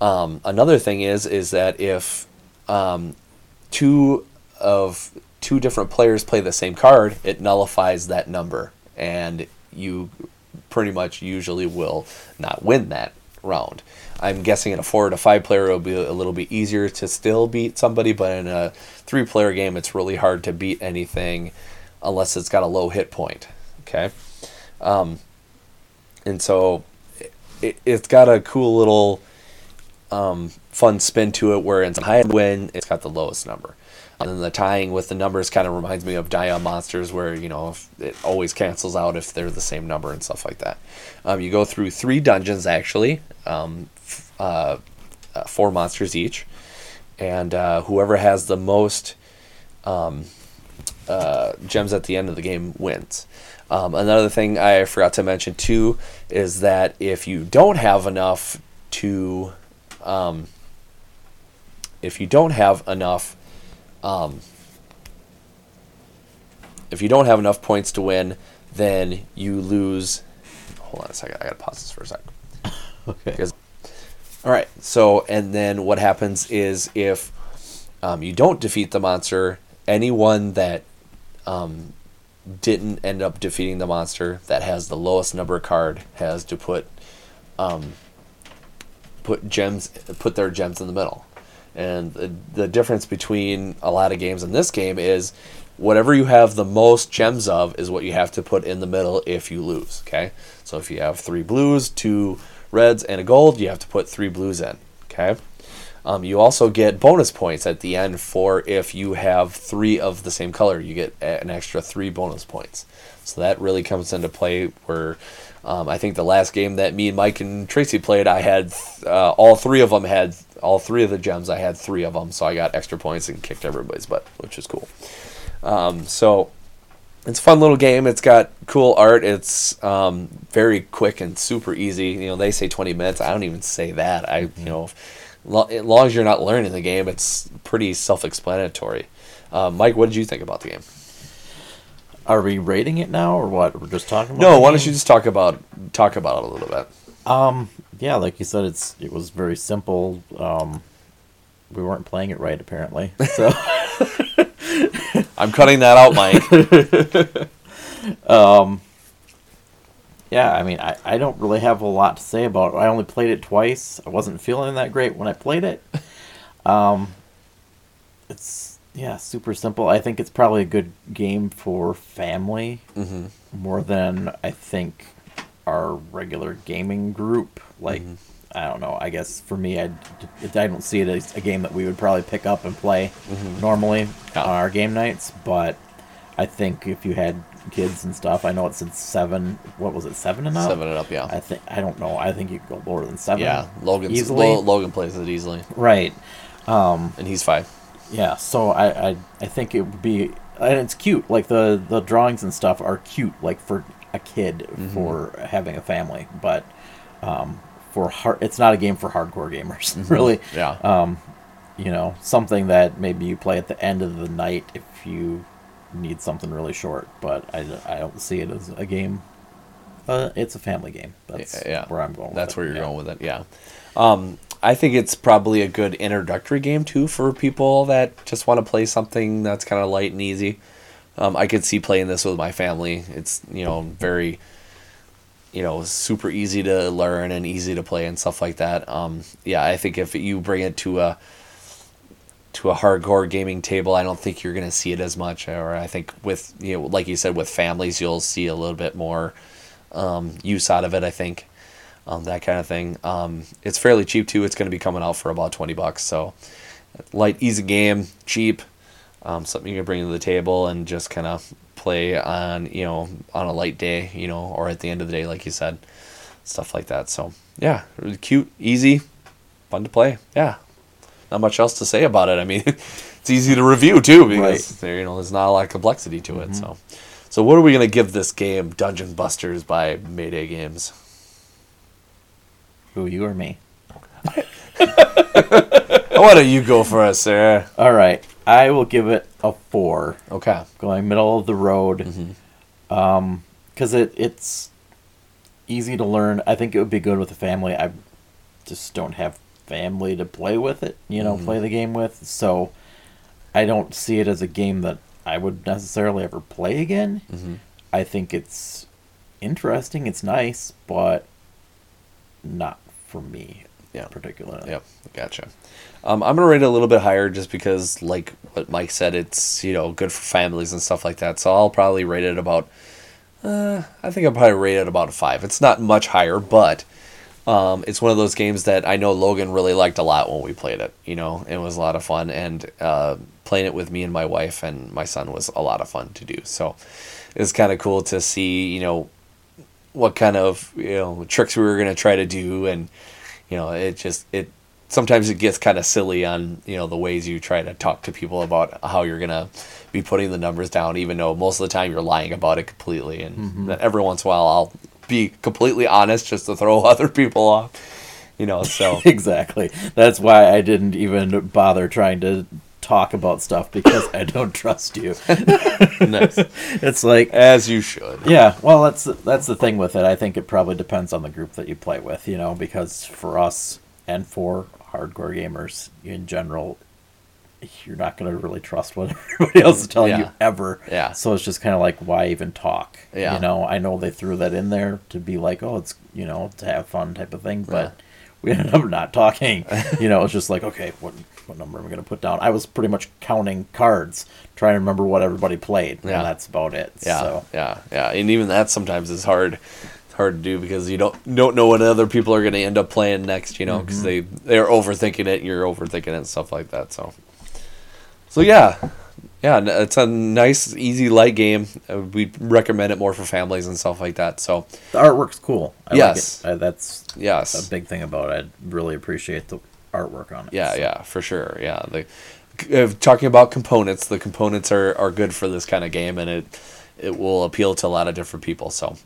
Um, another thing is is that if um, two of two different players play the same card, it nullifies that number, and you pretty much usually will not win that round. I'm guessing in a four to five player it'll be a little bit easier to still beat somebody, but in a three player game it's really hard to beat anything unless it's got a low hit point. Okay, um, and so it, it's got a cool little um, fun spin to it where it's high win, it's got the lowest number. And then the tying with the numbers kind of reminds me of Dion Monsters, where you know it always cancels out if they're the same number and stuff like that. Um, you go through three dungeons actually, um, f- uh, uh, four monsters each, and uh, whoever has the most um, uh, gems at the end of the game wins. Um, another thing I forgot to mention too is that if you don't have enough to, um, if you don't have enough, um, if you don't have enough points to win, then you lose. Hold on a second. I gotta pause this for a second. Okay. Because, all right. So, and then what happens is if um, you don't defeat the monster, anyone that um, didn't end up defeating the monster that has the lowest number card has to put um, put gems put their gems in the middle. And the, the difference between a lot of games in this game is whatever you have the most gems of is what you have to put in the middle if you lose. Okay, so if you have three blues, two reds, and a gold, you have to put three blues in. Okay. Um, you also get bonus points at the end for if you have three of the same color. You get an extra three bonus points. So that really comes into play where um, I think the last game that me and Mike and Tracy played, I had uh, all three of them had all three of the gems. I had three of them, so I got extra points and kicked everybody's butt, which is cool. Um, so it's a fun little game. It's got cool art. It's um, very quick and super easy. You know, they say 20 minutes. I don't even say that. I, you know, lo- as long as you're not learning the game, it's pretty self-explanatory. Uh, Mike, what did you think about the game? Are we rating it now, or what? We're just talking. about No, why don't you just talk about talk about it a little bit? Um, yeah, like you said, it's it was very simple. Um, we weren't playing it right apparently. So, I'm cutting that out, Mike. yeah, I mean, I, I don't really have a lot to say about it. I only played it twice. I wasn't feeling that great when I played it. Um, it's yeah, super simple. I think it's probably a good game for family Mm-hmm. more than I think our regular gaming group. Like, Mm-hmm. I don't know. I guess for me, I, I don't see it as a game that we would probably pick up and play normally Mm-hmm. Yeah. on our game nights. But I think if you had kids and stuff, I know it said seven. What was it, seven and up? Seven and up, yeah. I think I don't know. I think you could go lower than seven. yeah, Logan's, easily. Lo- Logan plays it easily, right. and he's five. Yeah, so I, I I think it would be and it's cute. Like the the drawings and stuff are cute, like for a kid for having a family. But um, for hard, it's not a game for hardcore gamers, really. Yeah. Um, you know, something that maybe you play at the end of the night if you need something really short. But I, I don't see it as a game. Uh, it's a family game. That's yeah, where I'm going. With That's it. where you're Yeah. going with it. Yeah. Um, I think it's probably a good introductory game too for people that just want to play something that's kind of light and easy. Um, I could see playing this with my family. It's you know very, you know, super easy to learn and easy to play and stuff like that. Um, yeah, I think if you bring it to a to a hardcore gaming table, I don't think you're going to see it as much. Or I think with you know, like you said, with families, you'll see a little bit more um, use out of it. I think um, that kind of thing. Um, it's fairly cheap too. It's going to be coming out for about twenty bucks. So light, easy game, cheap. Um, something you can bring to the table and just kind of play on you know on a light day, you know, or at the end of the day, like you said, stuff like that. So yeah, really cute, easy, fun to play. Yeah, not much else to say about it. I mean, it's easy to review too because there you know there's not a lot of complexity to it. So, so what are we gonna give this game? Dungeon Busters by Mayday Games. Who you or me? Why don't you go for us, Sarah? All right, I will give it a four. Okay. going middle of the road Mm-hmm. um because it it's easy to learn i think it would be good with a family i just don't have family to play with it you know Mm-hmm. play the game with so i don't see it as a game that i would necessarily ever play again Mm-hmm. i think it's interesting it's nice but not for me Yeah. particularly Yep, gotcha. Um, I'm gonna rate it a little bit higher just because, like what Mike said, it's you know good for families and stuff like that. So I'll probably rate it about. Uh, I think I'll probably rate it about a five. It's not much higher, but um, it's one of those games that I know Logan really liked a lot when we played it. You know, it was a lot of fun, and uh, playing it with me and my wife and my son was a lot of fun to do. So it's kind of cool to see, you know, what kind of you know tricks we were gonna try to do, and you know, it just it sometimes it gets kind of silly on you know the ways you try to talk to people about how you're gonna be putting the numbers down, even though most of the time you're lying about it completely, and mm-hmm. then every once in a while I'll be completely honest just to throw other people off, you know. So. Exactly. That's why i didn't even bother trying to talk about stuff because i don't trust you nice. it's like as you should. Yeah, well, that's that's the thing with it. I think it probably depends on the group that you play with, you know, because for us and for hardcore gamers in general, you're not going to really trust what everybody else is telling you ever. Yeah. So it's just kind of like, why even talk? Yeah. You know, I know they threw that in there to be like, oh, it's you know to have fun type of thing, but we ended up not talking. you know, it's just like, okay, what what number am I going to put down? I was pretty much counting cards, trying to remember what everybody played, Yeah. and that's about it. Yeah, So yeah, yeah, and even that sometimes is hard, it's hard to do because you don't don't know what other people are going to end up playing next. You know, because they they're overthinking it, you're overthinking it, and stuff like that. So, so yeah, yeah, it's a nice, easy, light game. Uh, we recommend it more for families and stuff like that. So, the artwork's cool. I Yes. like it. I, that's yes, a big thing about it. I really appreciate the artwork on it. Yeah, So- yeah, for sure. Yeah, the uh, talking about components, the components are, are good for this kind of game, and it it will appeal to a lot of different people. So,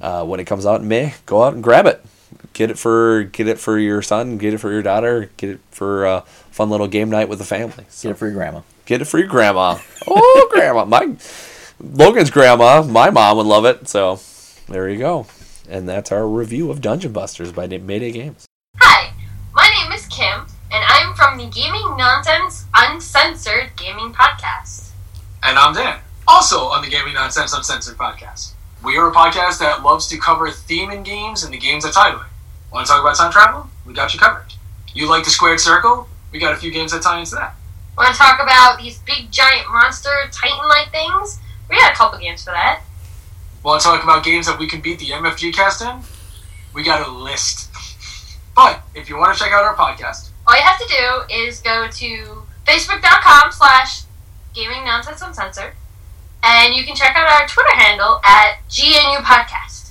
uh, when it comes out in May, go out and grab it. Get it for get it for your son, get it for your daughter, get it for a fun little game night with the family. So, Get it for your grandma. get it for your grandma. Oh, grandma, my Logan's grandma, my mom would love it. So, there you go. And that's our review of Dungeon Busters by Mayday Games. Hi, my name is Kim, and I'm from the Gaming Nonsense Uncensored Gaming Podcast. And I'm Dan, also on the Gaming Nonsense Uncensored podcast. We are a podcast that loves to cover theme in games and the games that tie to it. Want to talk about time travel? We got you covered. You like the squared circle? We got a few games that tie into that. Want to talk about these big giant monster Titan-like things? We got a couple games for that. Want to talk about games that we can beat the MFG cast in? We got a list. But if you want to check out our podcast, All you have to do is go to facebook.com slash gaming nonsense uncensored, and you can check out our Twitter handle at GNU Podcast.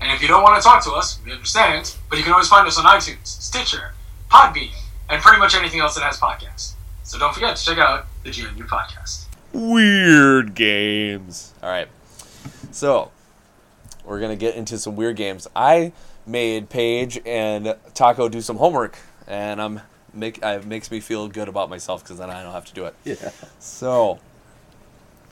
and if you don't want to talk to us, we understand, but you can always find us on iTunes, Stitcher, Podbean, and pretty much anything else that has podcasts. So don't forget to check out the GNU podcast. weird games. All right. So, we're going to get into some weird games. I made Page and Taco do some homework and I'm make it makes me feel good about myself cuz then I don't have to do it. Yeah. So,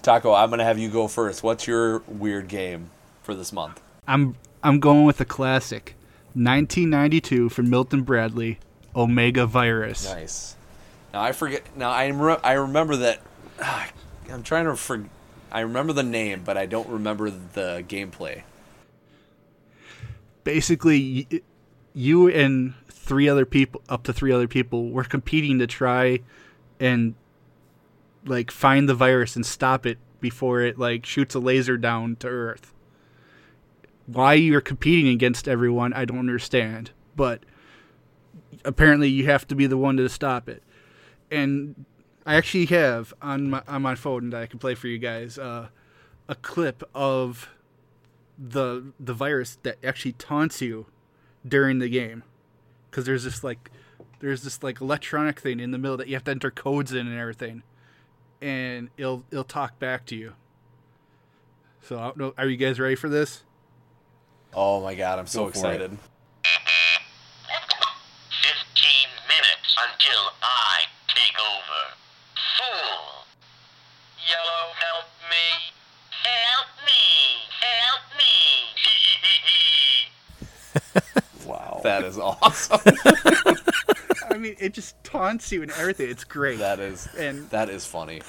Taco, I'm going to have you go first. What's your weird game for this month? I'm I'm going with a classic, 1992 from Milton Bradley, Omega Virus. Nice. Now I forget. Now I re- I remember that. I'm trying to for. I remember the name, but I don't remember the gameplay. Basically, you and three other people, up to three other people, were competing to try and like find the virus and stop it before it like shoots a laser down to Earth. Why you're competing against everyone, I don't understand, but apparently you have to be the one to stop it. And I actually have on my on my phone that I can play for you guys uh, a clip of the the virus that actually taunts you during the game because there's this like there's this like electronic thing in the middle that you have to enter codes in and everything and it'll it'll talk back to you so I don't know are you guys ready for this Oh my god, I'm so Go for it. excited. 15 minutes until I take over. Fool! Yellow, help me! Help me! Help me! Wow. That is awesome. i mean it just taunts you and everything it's great that is and that is funny.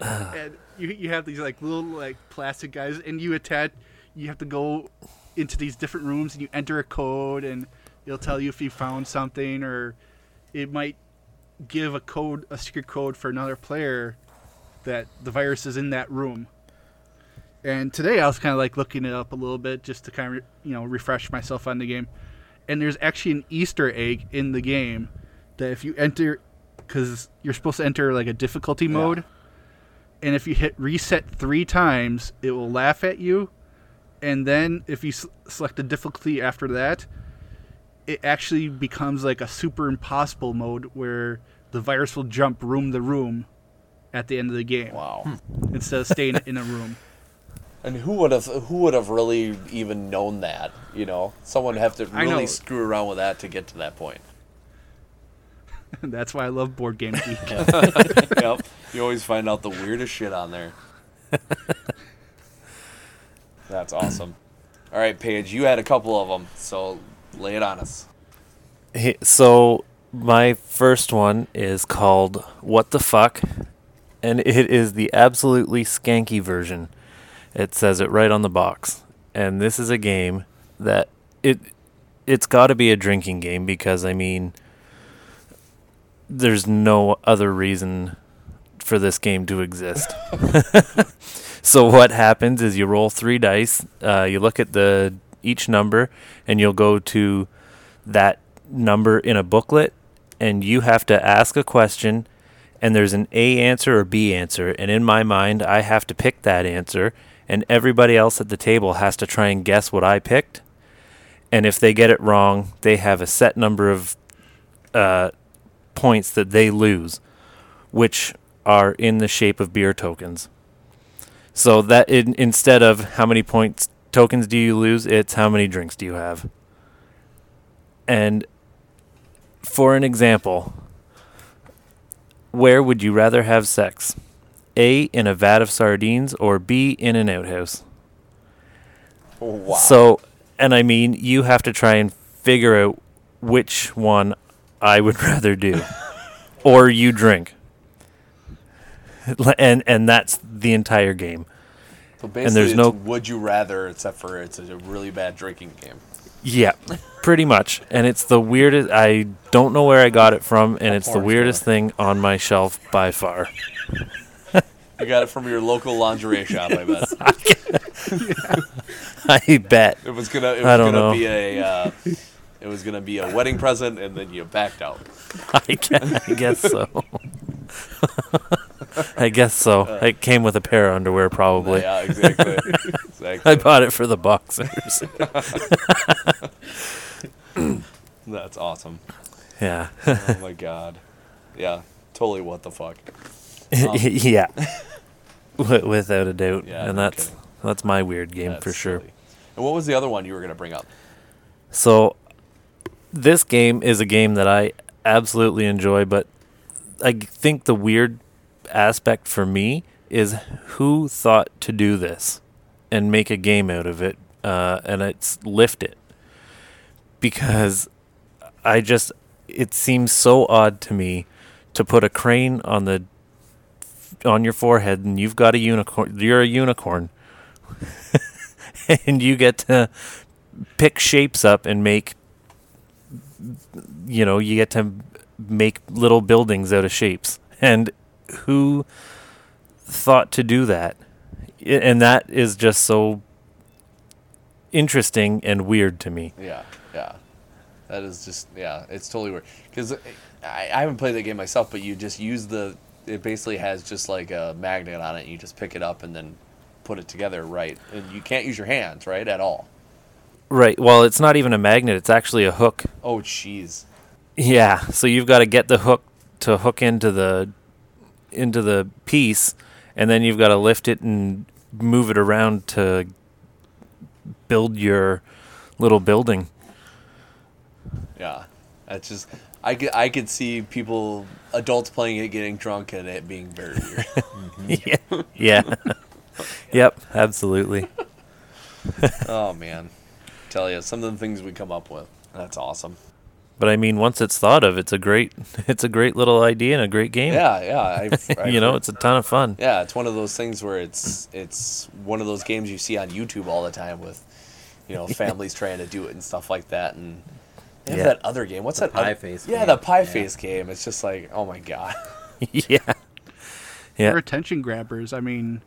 and you you have these like little like plastic guys, and you attach. You have to go into these different rooms, and you enter a code, and it'll tell you if you found something, or it might give a code, a secret code for another player that the virus is in that room. And today I was kind of like looking it up a little bit just to kind of you know refresh myself on the game. And there's actually an Easter egg in the game that if you enter, because you're supposed to enter like a difficulty mode and if you hit reset three times, it will laugh at you. And then if you s- select a difficulty after that, it actually becomes like a super impossible mode where the virus will jump room to room at the end of the game Wow. instead of staying in a room. And who would have who would have really even known that? You know, someone would have to really screw around with that to get to that point. That's why I love Board Game Geek. yep. You always find out the weirdest shit on there. That's awesome. All right, Page, you had a couple of them, so lay it on us. Hey, So My first one is called What the Fuck, and it is the absolutely skanky version. It says it right on the box. And this is a game that it it's got to be a drinking game because I mean there's no other reason for this game to exist. so what happens is you roll 3 dice, uh, you look at the each number and you'll go to that number in a booklet and you have to ask a question and there's an A answer or B answer and in my mind I have to pick that answer and everybody else at the table has to try and guess what I picked. And if they get it wrong they have a set number of uh, points that they lose which are in the shape of beer tokens. So that in, instead of how many points tokens do you lose it's how many drinks do you have. And for an example, where would you rather have sex? A in a vat of sardines or B in an outhouse? Wow. So, and I mean, you have to try and figure out which one I would rather do, or you drink, and and that's the entire game. So basically, and there's it's no would you rather, except for it's a really bad drinking game. Yeah, pretty much. And it's the weirdest. I don't know where I got it from, and it's the weirdest thing on my shelf by far. You got it from your local lingerie shop, I bet. I bet. It was gonna. It was I don't gonna know. be a. Uh, it was gonna be a wedding present, and then you backed out. I guess, I guess so. I guess so. It came with a pair of underwear, probably. Yeah, exactly. Exactly. I bought it for the boxers. That's awesome. Yeah. oh my god. Yeah. Totally. What the fuck. Um, yeah. Without a doubt. Yeah, and no that's kidding. that's my weird game That's for sure. silly. And what was the other one you were gonna bring up? So this game is a game that I absolutely enjoy, but I think the weird aspect for me is who thought to do this and make a game out of it, uh, and it's lift it because I just it seems so odd to me to put a crane on the on your forehead and you've got a unicorn you're a unicorn. And you get to pick shapes up and make you know you get to make little buildings out of shapes. And who thought to do that? And that is just so interesting and weird to me. Yeah, yeah. That is just yeah, it's totally weird. Because I, I haven't played that game myself, but you just use the it basically has just like a magnet on it. And you just pick it up and then put it together right, and you can't use your hands right at all. right well it's not even a magnet it's actually a hook Oh jeez. Yeah, so you've got to get the hook to hook into the into the piece, and then you've got to lift it and move it around to build your little building. Yeah, that's just I could I could see people adults playing it, getting drunk, and it being very weird. Mm-hmm. yeah, yeah, yep, absolutely. oh man, tell you some of the things we come up with. That's awesome. But I mean, once it's thought of, it's a great, it's a great little idea and a great game. Yeah, yeah. I've, I've you know, heard- it's a ton of fun. Yeah, it's one of those things where it's it's one of those games you see on YouTube all the time with, you know, families trying to do it and stuff like that. And they have Yeah. that other game. What's The that? pie oth- face Yeah, game. the pie Yeah. face game. It's just like, oh my god. yeah. Yeah. They're attention grabbers. I mean,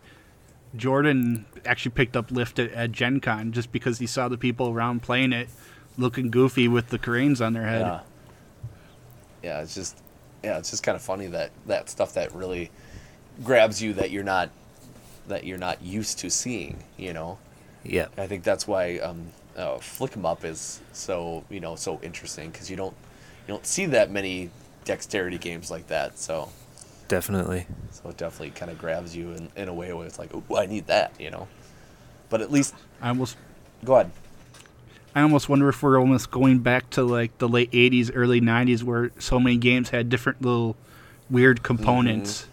Jordan actually picked up Lift at, at Gen Con just because he saw the people around playing it looking goofy with the cranes on their head. Yeah. Yeah, it's just yeah, it's just kind of funny that that stuff that really grabs you that you're not that you're not used to seeing. You know. Yeah. I think that's why um, uh, Flick 'em Up is so you know so interesting because you don't you don't see that many dexterity games like that. So Definitely. so it definitely kind of grabs you in, in a way where it's like, oh, I need that, you know. But at least I almost go ahead. I almost wonder if we're almost going back to like the late '80s, early '90s, where so many games had different little weird components,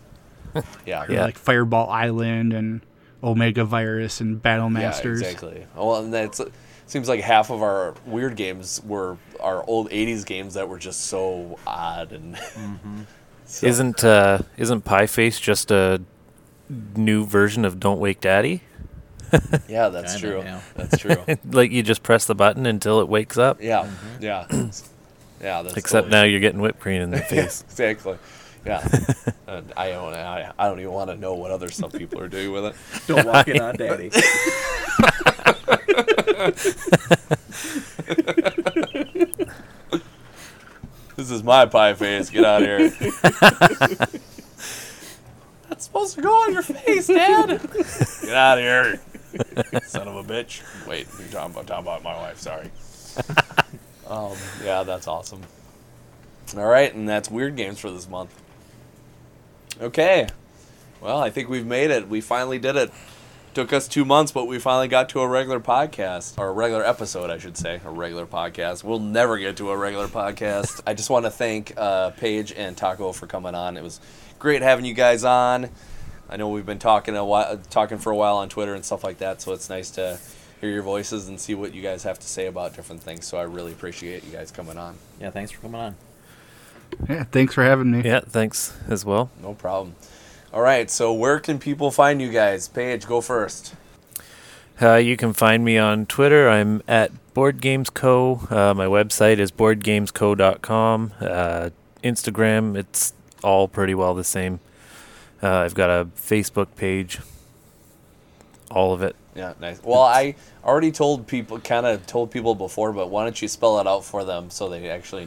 Yeah. Or like Fireball Island and Omega Virus and Battle Masters. Yeah, exactly. Well, and that's seems like half of our weird games were our old '80s games that were just so odd and. So- Isn't uh, isn't Pie Face just a new version of Don't Wake Daddy? Yeah, that's Kinda, true. yeah. That's true. like you just press the button until it wakes up. Yeah, yeah, yeah. That's Except totally now you're getting whipped cream in the face. exactly. Yeah, and I don't. I, I don't even want to know what other stuff people are doing with it. Don't walk it on daddy. This is my pie face. Get out of here. That's supposed to go on your face, Dad. Get out of here, son of a bitch. Wait, you're talking about, talking about my wife. Sorry. Um, yeah, that's awesome. All right, and that's weird games for this month. Okay. Well, I think we've made it. We finally did it. Took us two months, but we finally got to a regular podcast, or a regular episode, I should say, a regular podcast. We'll never get to a regular podcast. I just want to thank uh, Page and Taco for coming on. It was great having you guys on. I know we've been talking a while, talking for a while on Twitter and stuff like that, so it's nice to hear your voices and see what you guys have to say about different things. So I really appreciate you guys coming on. Yeah, thanks for coming on. Yeah, thanks for having me. yeah, thanks as well. No problem. All right, so where can people find you guys? Page, go first. Uh, you can find me on Twitter. I'm at Bored Games Co. Uh, my website is boredgamesco.com. Uh, Instagram, it's all pretty well the same. Uh, I've got a Facebook page. All of it. Yeah, nice. Well, I already told people, kind of told people before, but why don't you spell it out for them so they actually,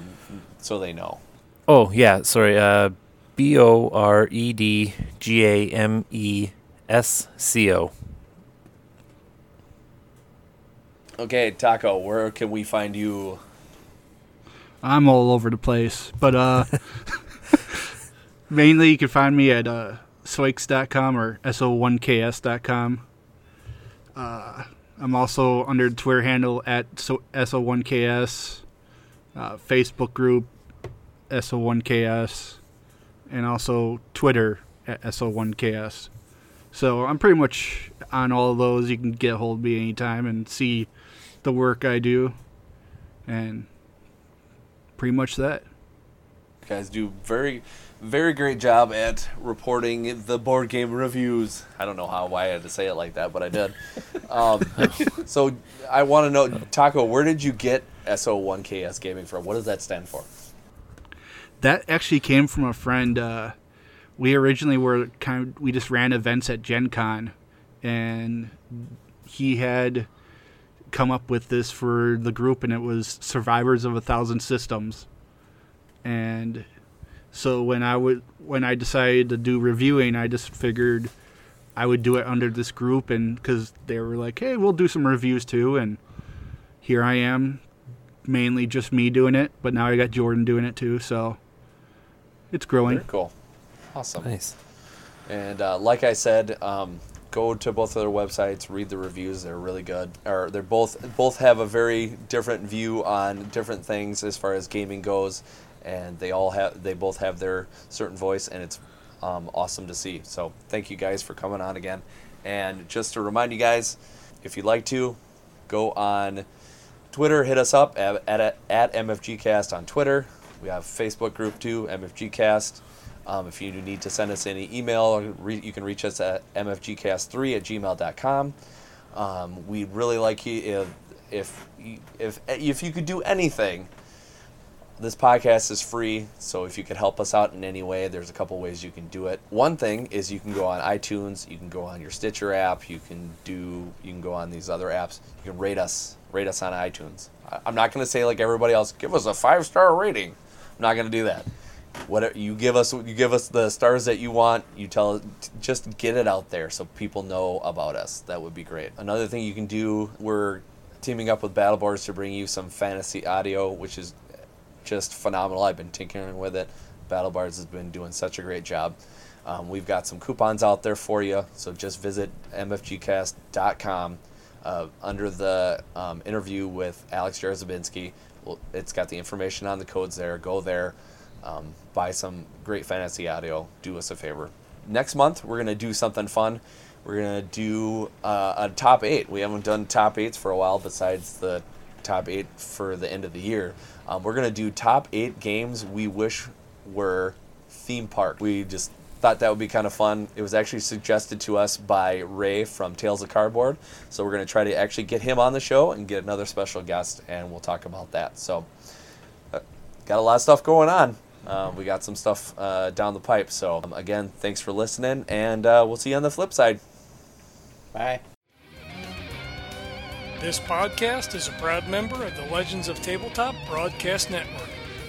so they know. Oh yeah, sorry. B O R E D G A M E S C O. Okay, Taco, where can we find you? I'm all over the place, but uh, mainly you can find me at uh, swikes.com or so1ks.com. Uh, I'm also under the Twitter handle at so- so1ks, uh, Facebook group so1ks, and also Twitter at so1ks. So I'm pretty much on all of those. You can get a hold of me anytime and see the work I do, and pretty much that. You guys do very, very great job at reporting the board game reviews. I don't know how why I had to say it like that, but I did. Um, so I want to know, Taco, where did you get SO1KS Gaming from? What does that stand for? That actually came from a friend. Uh, we originally were kind of we just ran events at Gen Con, and he had come up with this for the group, and it was Survivors of a Thousand Systems. And so when I would when I decided to do reviewing, I just figured I would do it under this group, and because they were like, "Hey, we'll do some reviews too," and here I am, mainly just me doing it, but now I got Jordan doing it too, so it's growing. Very cool. Awesome. Nice. And uh, like I said, um, go to both of their websites, read the reviews. They're really good. Or they're both both have a very different view on different things as far as gaming goes, and they all have they both have their certain voice, and it's um, awesome to see. So thank you guys for coming on again. And just to remind you guys, if you'd like to, go on Twitter, hit us up at, at, at MFGcast on Twitter. We have Facebook group too, MFGcast. Um, if you need to send us any email, re- you can reach us at mfgcast3 at gmail.com. Um, we'd really like you if, if, if, if you could do anything. This podcast is free, so if you could help us out in any way, there's a couple ways you can do it. One thing is you can go on iTunes, you can go on your Stitcher app, you can do, you can go on these other apps. You can rate us, rate us on iTunes. I'm not going to say like everybody else, give us a five star rating. I'm not to do that. Whatever you give us, you give us the stars that you want. You tell, just get it out there so people know about us. That would be great. Another thing you can do, we're teaming up with BattleBards to bring you some fantasy audio, which is just phenomenal. I've been tinkering with it. BattleBards has been doing such a great job. Um, we've got some coupons out there for you, so just visit mfgcast.com. Uh, under the um, interview with Alex Jarzabinski, it's got the information on the codes there. Go there, um, buy some great fantasy audio. Do us a favor. Next month, we're going to do something fun. We're gonna do uh, a top eight. We haven't done top eights for a while, besides the top eight for the end of the year. Um, we're gonna do top eight games we wish were theme park. We just thought that would be kind of fun. It was actually suggested to us by Ray from Tales of Cardboard, so we're gonna try to actually get him on the show and get another special guest, and we'll talk about that. So, uh, got a lot of stuff going on. Uh, we got some stuff uh, down the pipe. So um, again, thanks for listening, and uh, we'll see you on the flip side. Bye. This podcast is a proud member of the Legends of Tabletop Broadcast Network.